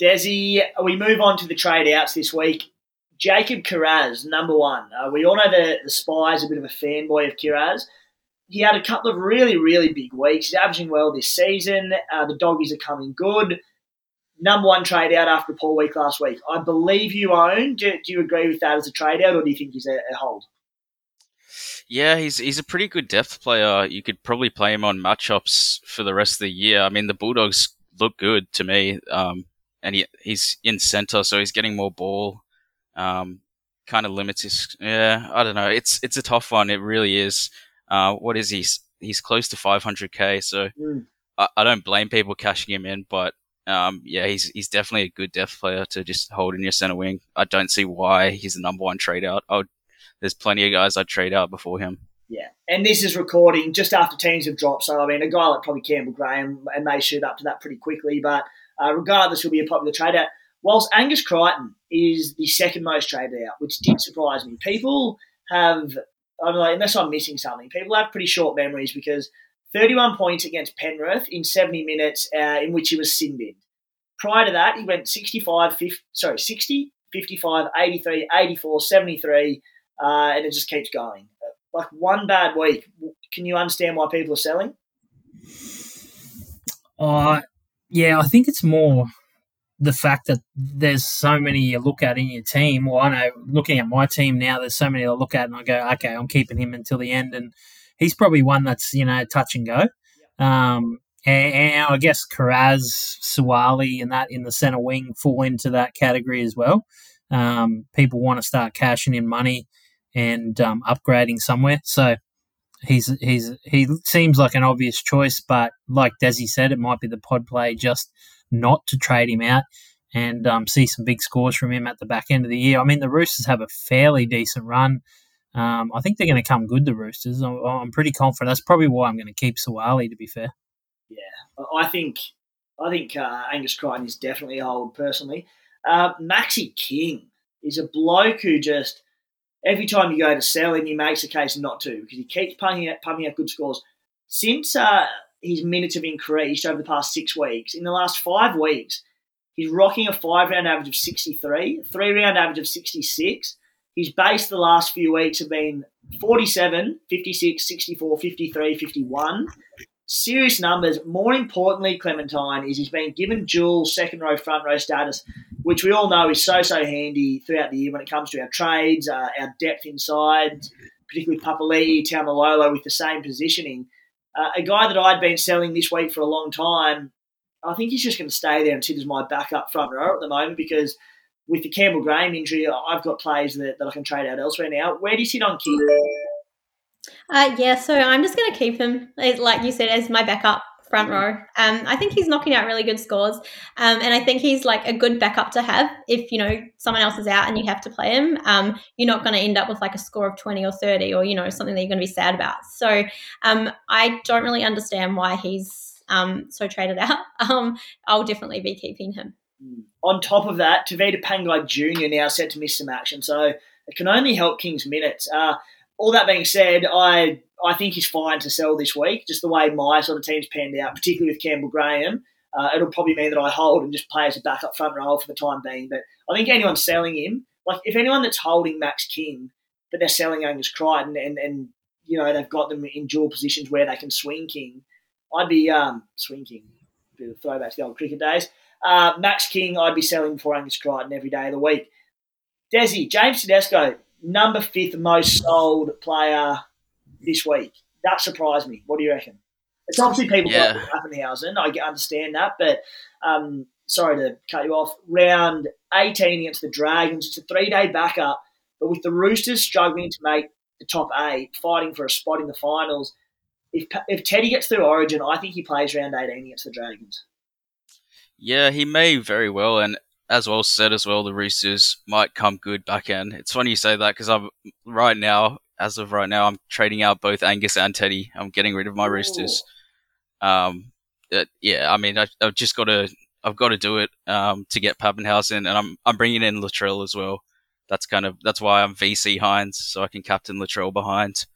Desi, we move on to the trade outs this week. Jacob Kiraz, number one. Uh, we all know that the spy is a bit of a fanboy of Kiraz. He had a couple of really, really big weeks. He's averaging well this season. Uh, the doggies are coming good. Number one trade out after a poor week last week. I believe you own. Do, do you agree with that as a trade out, or do you think he's a, a hold? Yeah, he's he's a pretty good depth player. You could probably play him on matchups for the rest of the year. I mean, the Bulldogs look good to me, um, and he he's in center, so he's getting more ball. Um, kind of limits his. Yeah, I don't know. It's it's a tough one. It really is. Uh, what is he? He's close to 500k, so Mm. I, I don't blame people cashing him in, but um, yeah, he's he's definitely a good depth player to just hold in your center wing. I don't see why he's the number one trade out. Would, there's plenty of guys I'd trade out before him. Yeah, and this is recording just after teams have dropped. So I mean, a guy like probably Campbell Graham and may shoot up to that pretty quickly. But uh, regardless, he'll be a popular trade out. Whilst Angus Crichton is the second most traded out, which did surprise me. People have, I don't know, unless I'm missing something, people have pretty short memories because 31 points against Penrith in 70 minutes, uh, in which he was sin binned. Prior to that, he went 65, 50, sorry, 60, 55, 83, 84, 73, uh, and it just keeps going. Like one bad week. Can you understand why people are selling? Uh, yeah, I think it's more the fact that there's so many you look at in your team. Well, I know looking at my team now, there's so many I look at and I go, okay, I'm keeping him until the end. And he's probably one that's, you know, touch and go. Um, and, and I guess Kiraz, Suaalii, and that in the center wing fall into that category as well. Um, people want to start cashing in money and um, upgrading somewhere. So he's he's he seems like an obvious choice, but like Desi said, it might be the pod play just not to trade him out and um, see some big scores from him at the back end of the year. I mean, the Roosters have a fairly decent run. Um, I think they're going to come good. The Roosters. I'm, I'm pretty confident. That's probably why I'm going to keep Suaalii. To be fair. Yeah, I think I think uh, Angus Crichton is definitely a hold personally. Uh, Maxi King is a bloke who just every time you go to sell him, he makes a case not to because he keeps pumping out, pumping out good scores. Since uh, his minutes have increased over the past six weeks, in the last five weeks, he's rocking a five round average of 63, three round average of 66. His base the last few weeks have been 47, 56, 64, 53, 51 serious numbers. More importantly, Clementine is he's been given dual second row, front row status, which we all know is so so handy throughout the year when it comes to our trades, uh, our depth inside, particularly Papali'i, Taumalolo with the same positioning. Uh, a guy that I'd been selling this week for a long time, I think he's just going to stay there and sit as my backup front row at the moment because with the Campbell Graham injury, I've got players that, that I can trade out elsewhere now. Where do you sit on King? Uh, yeah, so I'm just going to keep him, like you said, as my backup front row. Um, I think he's knocking out really good scores, um, and I think he's like a good backup to have if you know someone else is out and you have to play him. Um, you're not going to end up with like a score of 20 or 30, or you know something that you're going to be sad about. So um, I don't really understand why he's um, so traded out. Um, I'll definitely be keeping him. On top of that, Tevita Pangai Jr. now set to miss some action, so it can only help King's minutes. Uh, all that being said, I I think he's fine to sell this week, just the way my sort of team's panned out, particularly with Campbell Graham. Uh, it'll probably mean that I hold and just play as a backup front row for the time being. But I think anyone selling him, like if anyone that's holding Max King, but they're selling Angus Crichton and, and you know they've got them in dual positions where they can swing King, I'd be um, swing King. Bit of throwback to the old cricket days. Uh, Max King, I'd be selling before Angus Crichton every day of the week. Desi, James Tedesco, number fifth most sold player this week. That surprised me. What do you reckon? It's obviously people Yeah. got Papenhuyzen. I understand that, but um, sorry to cut you off. Round 18 against the Dragons. It's a three day backup, but with the Roosters struggling to make the top eight, fighting for a spot in the finals, if, if Teddy gets through Origin, I think he plays round 18 against the Dragons. Yeah, he may very well, and as well said as well, the Roosters might come good back end. It's funny you say that because I'm right now, as of right now, I'm trading out both Angus and Teddy. I'm getting rid of my Roosters. Um, yeah, I mean, I, I've just got to I've got to do it um, to get Papenhuyzen, and I'm I'm bringing in Latrell as well. That's kind of that's why I'm VC Hynes, so I can captain Latrell behind.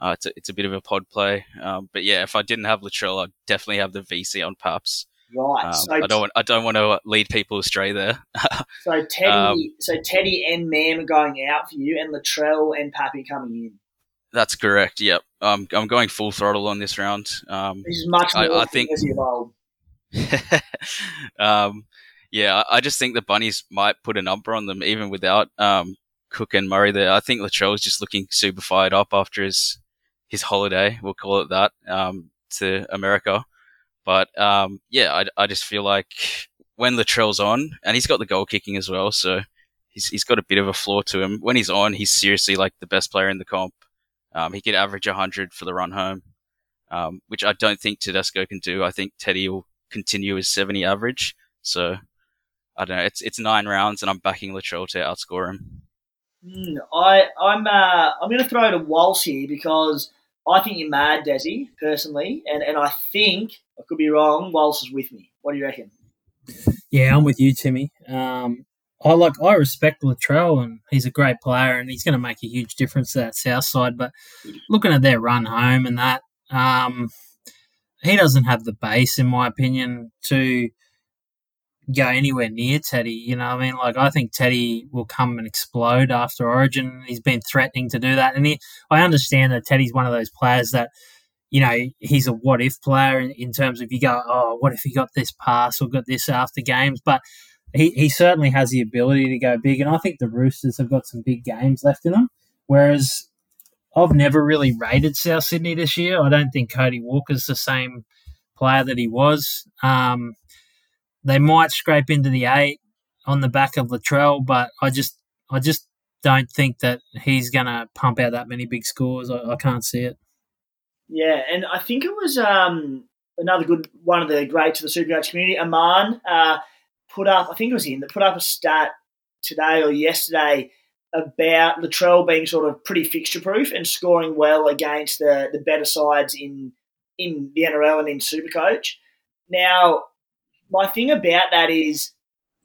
Uh, it's, a, it's a bit of a pod play, um, but yeah, if I didn't have Latrell, I'd definitely have the VC on Paps. Right. Um, so I don't want I don't want to lead people astray there. So Teddy, Um, so Teddy and Mam are going out for you, and Latrell and Pappy coming in. That's correct. Yep, um, I'm going full throttle on this round. Um, This is much I- more I think- as um, yeah, I I just think the bunnies might put a number on them even without um, Cook and Murray there. I think Latrell is just looking super fired up after his his holiday. We'll call it that um, to America. But um, yeah, I, I just feel like when Latrell's on, and he's got the goal kicking as well, so he's he's got a bit of a flaw to him. When he's on, he's seriously like the best player in the comp. Um, he could average 100 for the run home, um, which I don't think Tedesco can do. I think Teddy will continue his 70 average. So I don't know. It's it's nine rounds, and I'm backing Latrell to outscore him. Hmm, I, I'm, uh, I'm going to throw it to Walsh here because I think you're mad, Desi, personally, and, and I think I could be wrong. Walsh is with me. What do you reckon? Yeah, I'm with you, Timmy. Um, I like I respect Latrell, and he's a great player, and he's going to make a huge difference to that south side. But looking at their run home and that, um, he doesn't have the base, in my opinion, to go anywhere near Teddy. You know, I mean, like I think Teddy will come and explode after Origin. He's been threatening to do that, and he, I understand that Teddy's one of those players that you know, he's a what if player in, in terms of you go, oh, what if he got this pass or got this after games? But he, he certainly has the ability to go big. And I think the Roosters have got some big games left in them. Whereas I've never really rated South Sydney this year. I don't think Cody Walker's the same player that he was. Um, they might scrape into the eight on the back of Latrell, but I just I just don't think that he's going to pump out that many big scores. I, I can't see it. Yeah, and I think it was um, another good one of the greats of the Supercoach community, Aman, uh, put up, I think it was him, that put up a stat today or yesterday about Latrell being sort of pretty fixture proof and scoring well against the, the better sides in in the NRL and in Supercoach. Now, my thing about that is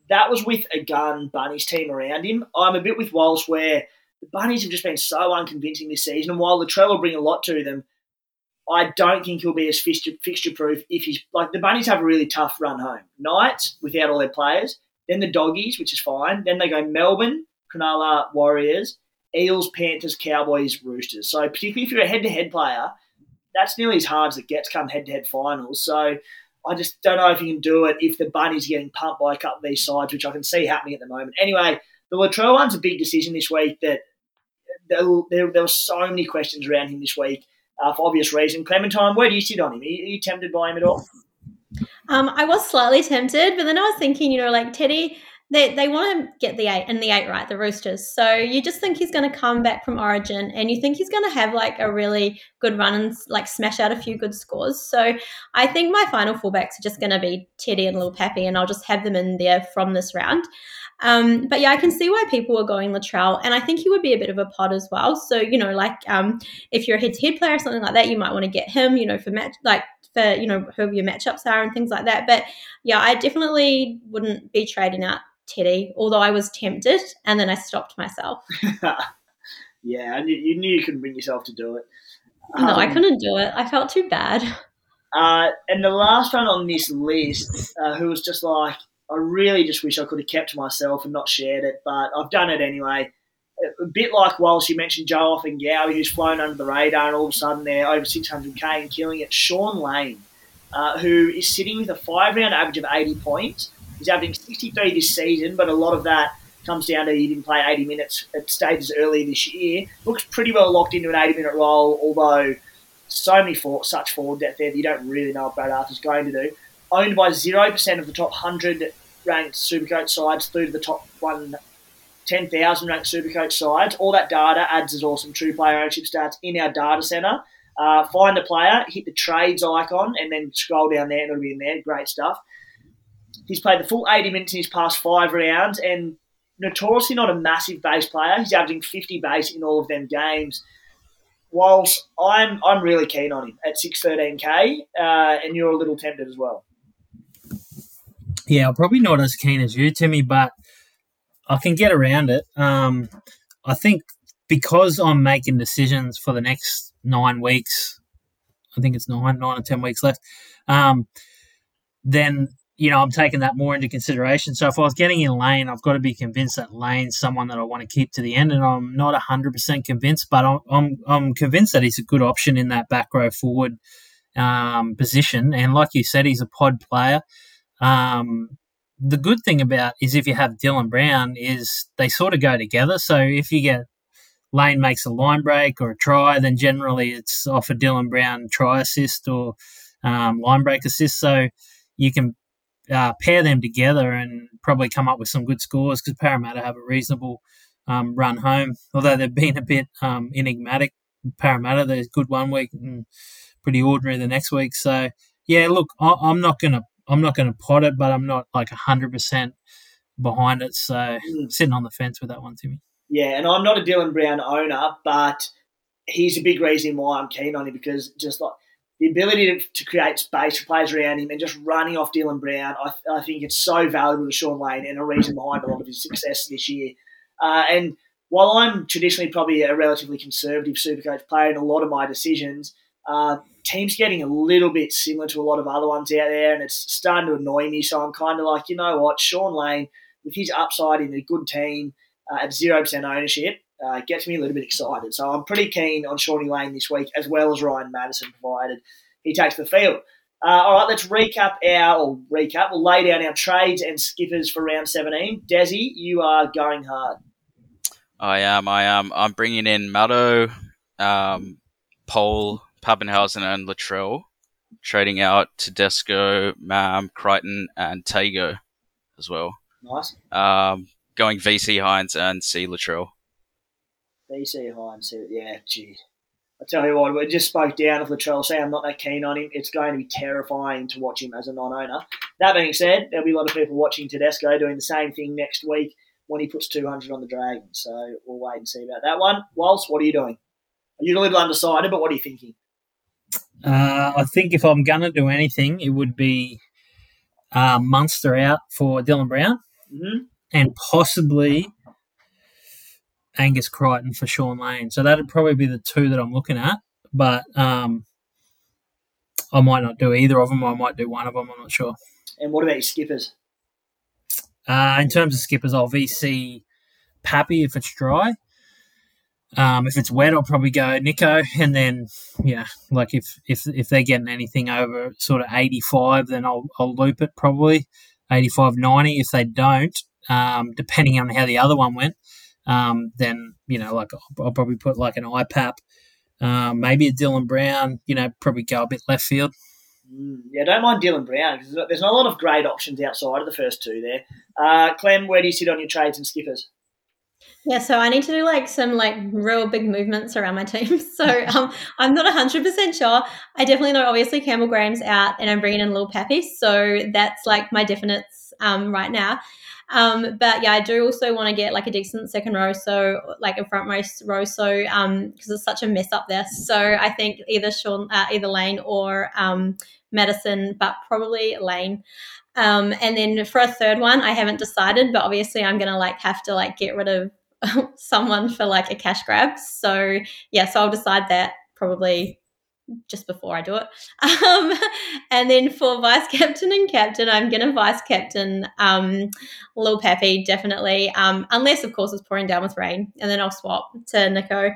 that was with a gun Bunnies team around him. I'm a bit with Walsh where the Bunnies have just been so unconvincing this season, and while Latrell will bring a lot to them, I don't think he'll be as fixture, proof if he's like the Bunnies have a really tough run home. Knights without all their players, then the Doggies, which is fine. Then they go Melbourne, Cronulla, Warriors, Eels, Panthers, Cowboys, Roosters. So particularly if you're a head-to-head player, that's nearly as hard as it gets come head-to-head finals. So I just don't know if you can do it if the Bunnies are getting pumped by a couple of these sides, which I can see happening at the moment. Anyway, the Latrell one's a big decision this week. That there, there, there were so many questions around him this week uh, for obvious reason. Clementine, where do you sit on him? Are you, are you tempted by him at all? Um, I was slightly tempted, but then I was thinking, you know, like Teddy, they, they want to get the eight and the eight right, the Roosters. So you just think he's going to come back from Origin, and you think he's going to have like a really good run and like smash out a few good scores. So I think my final fullbacks are just going to be Teddy and Little Pappy, and I'll just have them in there from this round. Um, but yeah, I can see why people are going Latrell, and I think he would be a bit of a pod as well. So you know, like um, if you're a head-to-head player or something like that, you might want to get him. You know, for match like for you know whoever your matchups are and things like that. But yeah, I definitely wouldn't be trading out Teddy, although I was tempted, and then I stopped myself. yeah, I knew, you knew you couldn't bring yourself to do it. No, I Um, couldn't do it. I felt too bad. Uh, and the last one on this list, uh, who was just like, I really just wish I could have kept to myself and not shared it, but I've done it anyway. A bit like Walsh, you mentioned Joe Ofahengaue, who's flown under the radar, and all of a sudden they're over 600k and killing it. Sean Lane, uh, who is sitting with a five round average of 80 points. He's averaging 63 this season, but a lot of that comes down to he didn't play 80 minutes at stages earlier this year. Looks pretty well locked into an 80 minute role, although so many for, such forward depth there that you don't really know what Brad Arthur's going to do. Owned by 0% of the top 100 ranked Supercoach sides through to the top one 10,000 ranked Supercoach sides. All that data adds as awesome true player ownership stats in our data center. Uh, find a player, hit the trades icon, and then scroll down there, and it'll be in there. Great stuff. He's played the full 80 minutes in his past five rounds, and notoriously not a massive base player. He's averaging 50 base in all of them games. Whilst I'm I'm really keen on him at 613k, uh, and you're a little tempted as well. Yeah, I'm probably not as keen as you, Timmy, but I can get around it. Um, I think because I'm making decisions for the next nine weeks, I think it's nine, nine or ten weeks left. Um, then you know I'm taking that more into consideration. So if I was getting in Lane, I've got to be convinced that Lane's someone that I want to keep to the end, and I'm not hundred percent convinced, but I'm, I'm I'm convinced that he's a good option in that back row forward um, position. And like you said, he's a pod player. Um, the good thing about is if you have Dylan Brown is they sort of go together. So if you get Lane makes a line break or a try, then generally it's off a Dylan Brown try assist or um, line break assist. So you can uh, pair them together and probably come up with some good scores because Parramatta have a reasonable um, run home. Although they've been a bit um, enigmatic. Parramatta, they're good one week and pretty ordinary the next week. So yeah, look, I, I'm not gonna I'm not gonna pot it, but I'm not like hundred percent behind it. So mm. sitting on the fence with that one, Timmy. Yeah, and I'm not a Dylan Brown owner, but he's a big reason why I'm keen on him because just like the ability to, to create space for players around him and just running off Dylan Brown, I, I think it's so valuable to Sean Lane and a reason behind a lot of his success this year. Uh, and while I'm traditionally probably a relatively conservative supercoach player in a lot of my decisions, uh, team's getting a little bit similar to a lot of other ones out there, and it's starting to annoy me. So I'm kind of like, you know what, Sean Lane, with his upside in a good team uh, at 0% ownership, uh, gets me a little bit excited. So I'm pretty keen on Shawnee Lane this week, as well as Ryan Matterson, provided he takes the field. Uh, all right, let's recap our, or recap, we'll lay down our trades and skippers for round 17. Desi, you are going hard. I am, I am. I'm bringing in Maddo, um, Pole, Papenhuyzen, and Latrell, trading out Tedesco, Mam, Crichton, and Tago as well. Nice. Um, going VC Hynes and C Latrell. VC Hynes, yeah, geez. I tell you what, we just spoke down of Latrell. Say I'm not that keen on him. It's going to be terrifying to watch him as a non-owner. That being said, there'll be a lot of people watching Tedesco doing the same thing next week when he puts 200 on the Dragon. So we'll wait and see about that one. Waltz, what are you doing? You're a little undecided, but what are you thinking? Uh, I think if I'm going to do anything, it would be uh, Munster out for Dylan Brown mm-hmm. and possibly Angus Crichton for Sean Lane. So that'd probably be the two that I'm looking at. But um, I might not do either of them. I might do one of them. I'm not sure. And what about your skippers? Uh, in terms of skippers, I'll VC Pappy if it's dry. Um, if it's wet, I'll probably go Nicho, and then yeah, like if if if they're getting anything over sort of 85, then I'll I'll loop it probably 85, 90. If they don't, um, depending on how the other one went, um, then you know, like I'll, I'll probably put like an IPAP, um, maybe a Dylan Brown. You know, probably go a bit left field. Mm, yeah, don't mind Dylan Brown because there's not a lot of great options outside of the first two there. Uh, Clem, where do you sit on your trades and skippers? Yeah, so I need to do like some like real big movements around my team. So um, I'm not 100% sure. I definitely know obviously Campbell Graham's out and I'm bringing in Lil Pappy. So that's like my definites um, right now. Um, but yeah, I do also want to get like a decent second row, so like a front row, so um, because it's such a mess up there. So I think either Sean, uh, either Lane or um, Matterson, but probably Lane. Um, and then for a third one, I haven't decided, but obviously I'm gonna like have to like get rid of someone for like a cash grab. So yeah, so I'll decide that probably just before I do it. Um, and then for vice captain and captain, I'm going to vice captain um, Lil Peppy, definitely. Um, unless, of course, it's pouring down with rain. And then I'll swap to Nicho.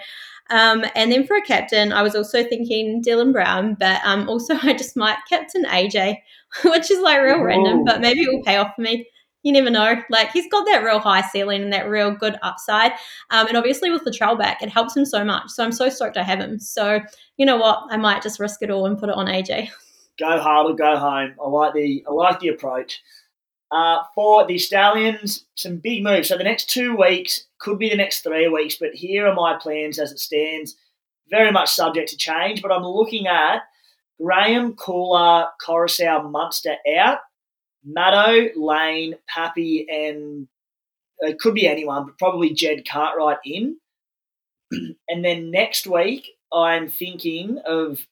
Um, and then for a captain, I was also thinking Dylan Brown, but um, also I just might captain AJ, which is like real Whoa. random, but maybe it will pay off for me you never know. Like he's got that real high ceiling and that real good upside. Um, and obviously with the trail back, it helps him so much. So I'm so stoked I have him. So you know what? I might just risk it all and put it on AJ. Go hard or go home. I like the I like the approach. Uh, for the Stallions, some big moves. So the next two weeks could be the next three weeks, but here are my plans as it stands. Very much subject to change, but I'm looking at Graham, Koula, Koroisau, Munster out Maddo, Lane, Pappy, and it could be anyone, but probably Jed Cartwright in. and then next week, I'm thinking of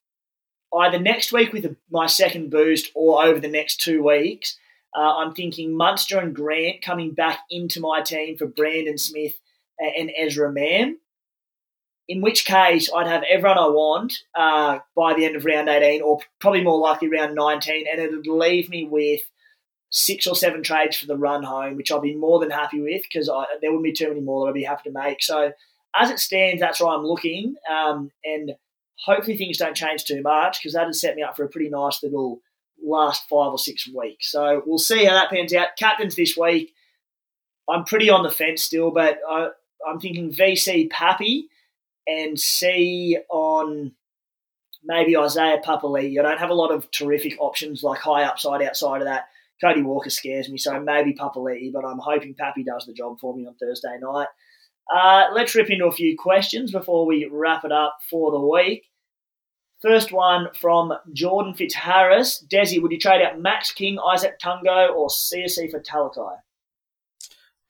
either next week with my second boost or over the next two weeks, Uh, I'm thinking Munster and Grant coming back into my team for Brandon Smith and Ezra Mam. In which case, I'd have everyone I want uh, by the end of round 18, or probably more likely round 19, and it would leave me with six or seven trades for the run home, which I'll be more than happy with because there wouldn't be too many more that I'd be happy to make. So, as it stands, that's where I'm looking, um, and hopefully things don't change too much because that has set me up for a pretty nice little last five or six weeks. So we'll see how that pans out. Captains this week, I'm pretty on the fence still, but I, I'm thinking VC Pappy and C on maybe Isaiah Papali'i. I don't have a lot of terrific options like high upside outside of that. Cody Walker scares me, so maybe Papali'i, but I'm hoping Pappy does the job for me on Thursday night. Uh, let's rip into a few questions before we wrap it up for the week. First one from Jordan Fitzharris. Desi, would you trade out Max King, Isaac Tago, or CSC for Talakai?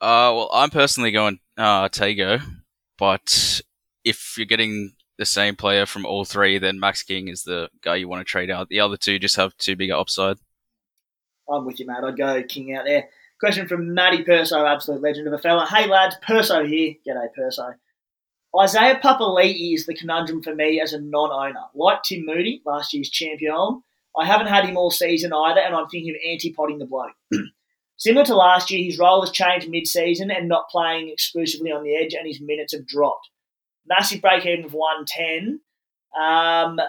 Uh, well, I'm personally going uh, Tago, but if you're getting the same player from all three, then Max King is the guy you want to trade out. The other two just have too big upside. I'm with you, mate. I'd go King out there. Question from Matty Perso, absolute legend of a fella. Hey lads, Perso here. G'day, Perso. Isaiah Papali'i is the conundrum for me as a non-owner. Like Tim Moody, last year's champion, I haven't had him all season either, and I'm thinking of anti-potting the bloke. Similar to last year, his role has changed mid-season and not playing exclusively on the edge, and his minutes have dropped. Massive break even of 110. Um,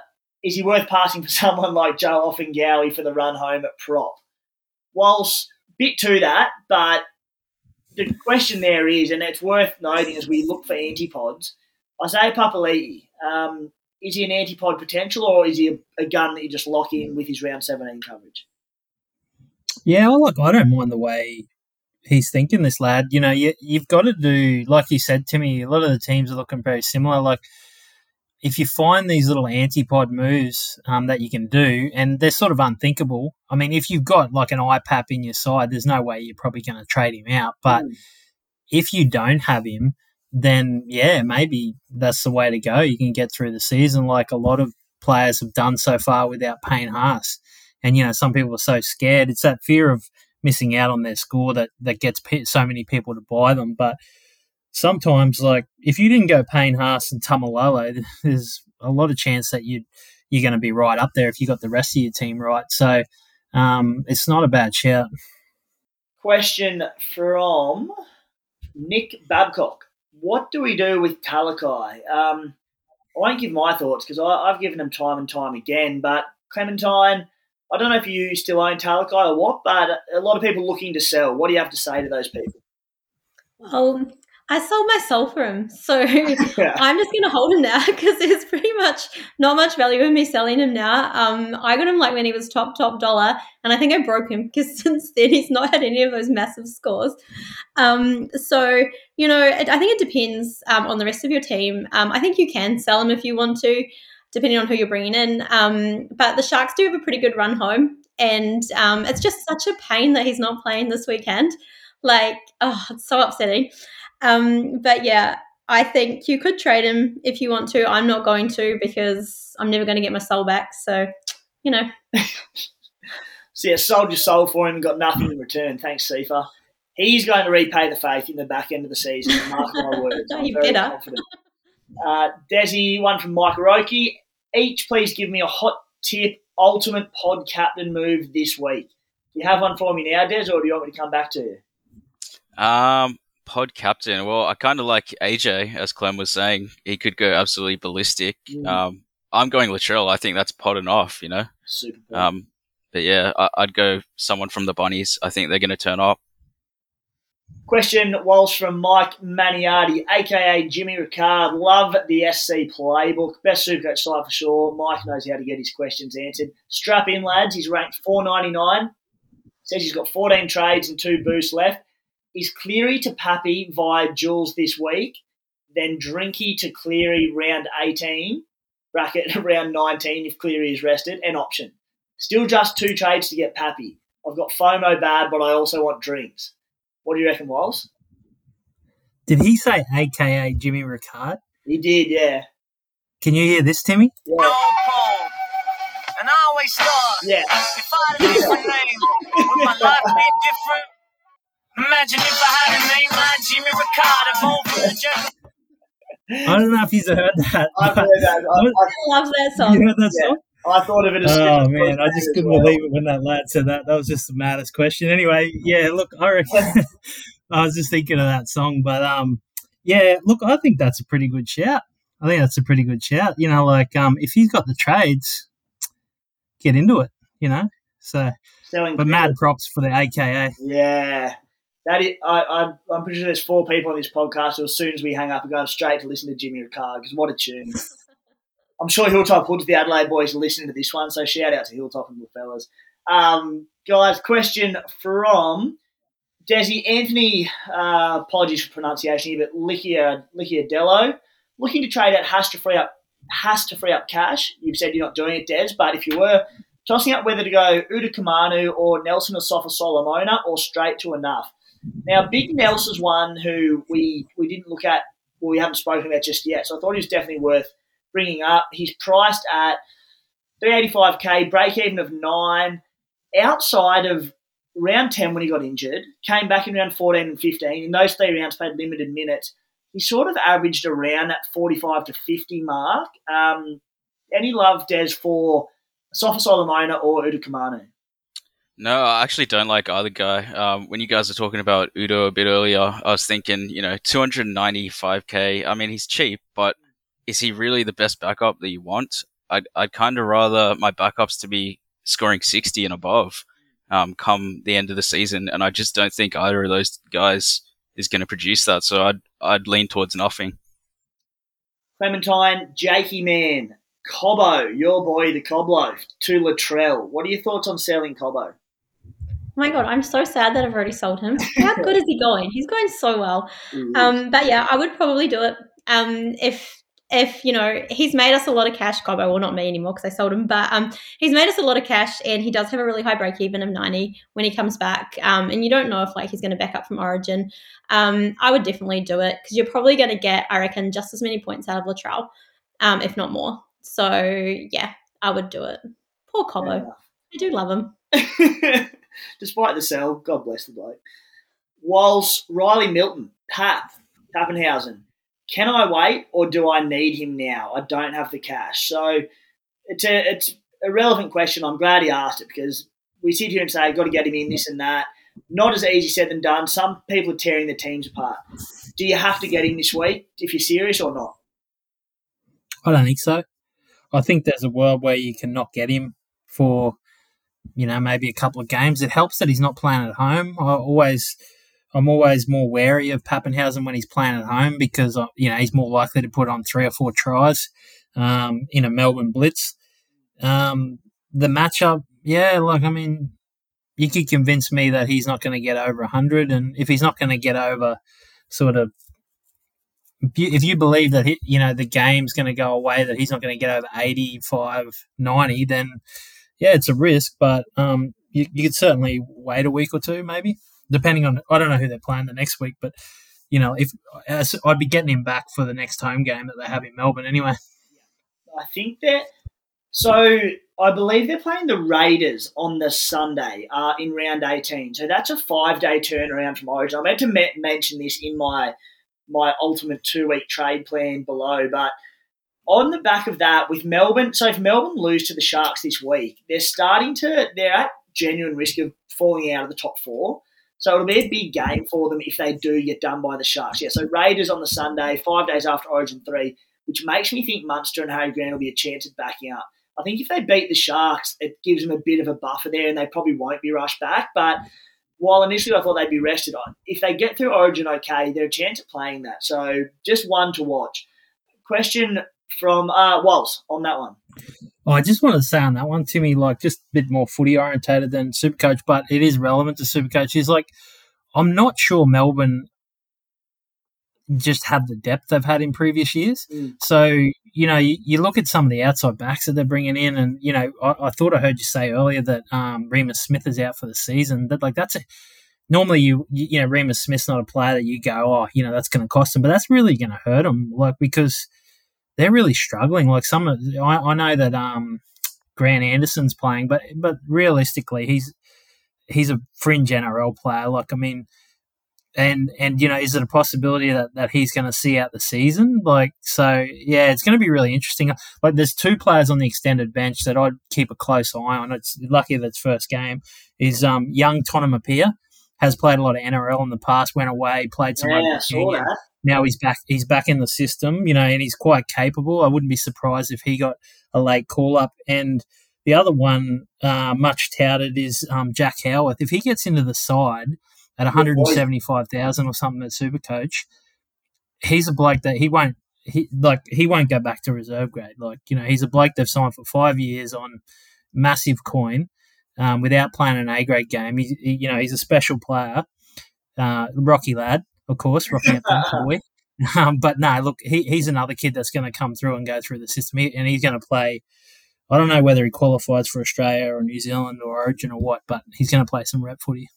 is he worth passing for someone like Joe Ofahengaue for the run home at prop? Whilst bit to that, but the question there is, and it's worth noting as we look for antipods, Isaiah Papali'i, um, is he an antipod potential or is he a, a, gun that you just lock in with his round 17 coverage? Yeah, look, I don't mind the way he's thinking, this lad. You know, you, you've got to do, like you said, Timmy, a lot of the teams are looking very similar. Like, if you find these little antipod moves um, that you can do, and they're sort of unthinkable. I mean, if you've got like an IPAP in your side, there's no way you're probably going to trade him out. But mm. if you don't have him, then yeah, maybe that's the way to go. You can get through the season like a lot of players have done so far without Payne Haas. And you know, some people are so scared. It's that fear of missing out on their score that that gets so many people to buy them. But sometimes, like if you didn't go Payne Haas and Taumalolo, there's a lot of chance that you you're going to be right up there if you got the rest of your team right. So um, it's not a bad shout. Question from Nick Babcock: What do we do with Talakai? Um, I won't give my thoughts because I've given them time and time again, but Clementine. I don't know if you still own Talakai or what, but a lot of people looking to sell. What do you have to say to those people? Well, I sold my soul for him. So yeah. I'm just going to hold him now because there's pretty much not much value in me selling him now. Um, I got him like when he was top, top dollar. And I think I broke him because since then he's not had any of those massive scores. Um, so, you know, it, I think it depends um, on the rest of your team. Um, I think you can sell him if you want to, depending on who you're bringing in. Um, but the Sharks do have a pretty good run home. And um, it's just such a pain that he's not playing this weekend. Like, oh, it's so upsetting. Um, but yeah, I think you could trade him if you want to. I'm not going to because I'm never going to get my soul back. So, you know. so yeah, sold your soul for him and got nothing in return. Thanks, Sifa. He's going to repay the faith in the back end of the season. Mark my words. I'm very better. confident. Uh, Desi, one from Mike Roki. Each, please give me a hot tip, ultimate pod captain move this week. Do you have one for me now, Des, or do you want me to come back to you? Um, pod captain. Well, I kind of like AJ, as Clem was saying. He could go absolutely ballistic. Mm. Um, I'm going Latrell. I think that's podding off, you know? Super. Um, but yeah, I, would go someone from the Bunnies. I think they're going to turn up. Question Walsh from Mike Maniardi, aka Jimmy Recard. Love the SC playbook. Best supercoach side for sure. Mike knows how to get his questions answered. Strap in, lads. He's ranked 499. Says he's got 14 trades and two boosts left is Cleary to Pappy via Jules this week, then Drinky to Cleary round 18, bracket round 19 if Cleary is rested, and option. Still just two trades to get Pappy. I've got FOMO bad, but I also want drinks. What do you reckon, Walls? Did he say AKA Jimmy Recard? He did, yeah. Can you hear this, Timmy? Yeah. And I always start. Yeah. If I had a different name, would my life be different? Imagine if I had a name like Jimmy Ricardo, home from the jungle. I don't know if you've heard that. I've heard that. I, I love that you song. heard that Yeah. song? I, I thought of it as Oh as man, I just couldn't well. believe it when that lad said that. That was just the maddest question. Anyway, yeah, look, I reckon I was just thinking of that song, but um, yeah, look, I think that's a pretty good shout. I think that's a pretty good shout. You know, like um, if he's got the trades, get into it. You know, so Selling but mad props for the AKA. Yeah. That is, I, I, I'm pretty sure there's four people on this podcast who, as soon as we hang up, are going straight to listen to Jimmy Recard because what a tune. I'm sure Hilltop Hoods, the Adelaide boys, are listening to this one, so shout out to Hilltop and the fellas. Um, guys, question from Desi Anthony. Uh, apologies for pronunciation here, but Licia Dello looking to trade out has to free up has to free up cash. You've said you're not doing it, Des, but if you were tossing up whether to go Uda Kamanu or Nelson Asofa-Solomona or straight to enough. Now, Big Nelson's one who we we didn't look at, well, we haven't spoken about just yet, so I thought he was definitely worth bringing up. He's priced at 385k, break even of nine, outside of round 10 when he got injured, came back in round 14 and 15. In those three rounds, played limited minutes. He sort of averaged around that 45 to 50 mark. Um, any love, Des, for Sofa Solomona or Uda Kamanu? No, I actually don't like either guy. Um, when you guys were talking about Udo a bit earlier, I was thinking, you know, 295k. I mean, he's cheap, but is he really the best backup that you want? I'd, I'd kind of rather my backups to be scoring 60 and above um, come the end of the season, and I just don't think either of those guys is going to produce that. So I'd I'd lean towards nothing. Clementine, Jakey Man, Cobbo, your boy, the Coblo, to Latrell. What are your thoughts on selling Cobbo? Oh my god, I'm so sad that I've already sold him. How good is he going? He's going so well. Um, but yeah, I would probably do it. Um, if if you know he's made us a lot of cash, Cobbo, well not me anymore because I sold him, but um, he's made us a lot of cash and he does have a really high break even of ninety when he comes back. Um, and you don't know if like he's going to back up from Origin. Um, I would definitely do it because you're probably going to get, I reckon, just as many points out of Latrell, um, if not more. So yeah, I would do it. Poor Cobbo, I do love him. Despite the sell, God bless the bloke. Whilst Riley Milton, Pap, Papenhuyzen, can I wait or do I need him now? I don't have the cash. So it's a it's a relevant question. I'm glad he asked it because we sit here and say, got to get him in this and that. Not as easy said than done. Some people are tearing the teams apart. Do you have to get him this week if you're serious or not? I don't think so. I think there's a world where you can not get him for, you know, maybe a couple of games. It helps that he's not playing at home. I always, I'm always more wary of Papenhuyzen when he's playing at home because uh, you know he's more likely to put on three or four tries um, in a Melbourne blitz. Um, the matchup, yeah, like I mean, you could convince me that he's not going to get over hundred, and if he's not going to get over, sort of if you, believe that he, you know the game's going to go away, that he's not going to get over 85, 90, then yeah, it's a risk. But um, you, you could certainly wait a week or two, maybe, depending on. I don't know who they're playing the next week, but you know, if I'd be getting him back for the next home game that they have in Melbourne anyway. I think that. So I believe they're playing the Raiders on the Sunday uh, in round 18. So that's a five day turnaround from Origin. I meant to me- mention this in my my ultimate two week trade plan below, but on the back of that, with Melbourne, so if Melbourne lose to the Sharks this week, they're starting to they're at genuine risk of falling out of the top four. So it'll be a big game for them if they do get done by the Sharks. Yeah, so Raiders on the Sunday, five days after Origin three, which makes me think Munster and Harry Grant will be a chance at backing up. I think if they beat the Sharks, it gives them a bit of a buffer there, and they probably won't be rushed back. But while initially I thought they'd be rested on, if they get through Origin okay, they're a chance at playing that. So just one to watch. Question from uh, Walls on that one. Oh, I just wanted to say on that one, Timmy, like just a bit more footy orientated than Supercoach, but it is relevant to Supercoach. Is like, I'm not sure Melbourne just have the depth they've had in previous years. Mm. So, you know, you, you, look at some of the outside backs that they're bringing in, and, you know, I, I thought I heard you say earlier that um, Reimis Smith is out for the season. That, like, that's a, normally you, you, you know, Reimis Smith's not a player that you go, oh, you know, that's going to cost him, but that's really going to hurt him, like, because they're really struggling. Like, some, I, I know that, um, Grant Anderson's playing, but but realistically, he's he's a fringe NRL player. Like I mean, and and you know, is it a possibility that that he's going to see out the season? Like so, yeah, it's going to be really interesting. Like there's two players on the extended bench that I'd keep a close eye on. It's lucky that's first game is um, young Tonumaipea has played a lot of NRL in the past, went away, played some yeah, that. Now he's back. He's back in the system, you know, and he's quite capable. I wouldn't be surprised if he got a late call up. And the other one, uh, much touted, is um, Jack Howarth. If he gets into the side at one hundred and seventy-five thousand or something at Supercoach, he's a bloke that he won't. He like he won't go back to reserve grade. Like you know, he's a bloke they've signed for five years on massive coin um, without playing an A grade game. He, he, you know, he's a special player, uh, Rocky lad, of course, Rocky boy. Um, but no, look, he, he's another kid that's going to come through and go through the system, he, and he's going to play. I don't know whether he qualifies for Australia or New Zealand or Origin or what, but he's going to play some rep footy.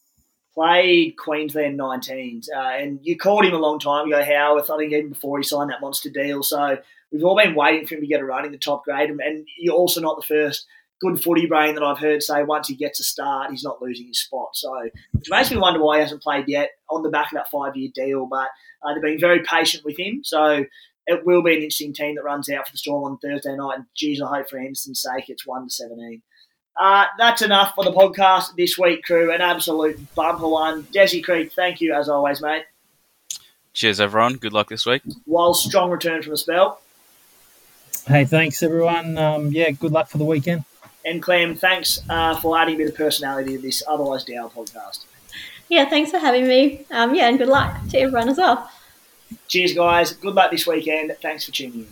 Played Queensland 19s, uh, and you called him a long time ago, Howarth. I think even before he signed that monster deal. So we've all been waiting for him to get a run in the top grade, and, and you're also not the first good footy brain that I've heard say once he gets a start, he's not losing his spot. So it makes me wonder why he hasn't played yet on the back of that five year deal. But uh, they've been very patient with him. So it will be an interesting team that runs out for the Storm on Thursday night. And geez, I hope for Anderson's sake it's 1 to 17. Uh, that's enough for the podcast this week, crew. An absolute bumper one. Desi Creek, thank you as always, mate. Cheers, everyone. Good luck this week. While strong return from the spell. Hey, thanks, everyone. Um, yeah, good luck for the weekend. And Clem, thanks uh, for adding a bit of personality to this otherwise down podcast. Yeah, thanks for having me. Um, yeah, and good luck to everyone as well. Cheers, guys. Good luck this weekend. Thanks for tuning in.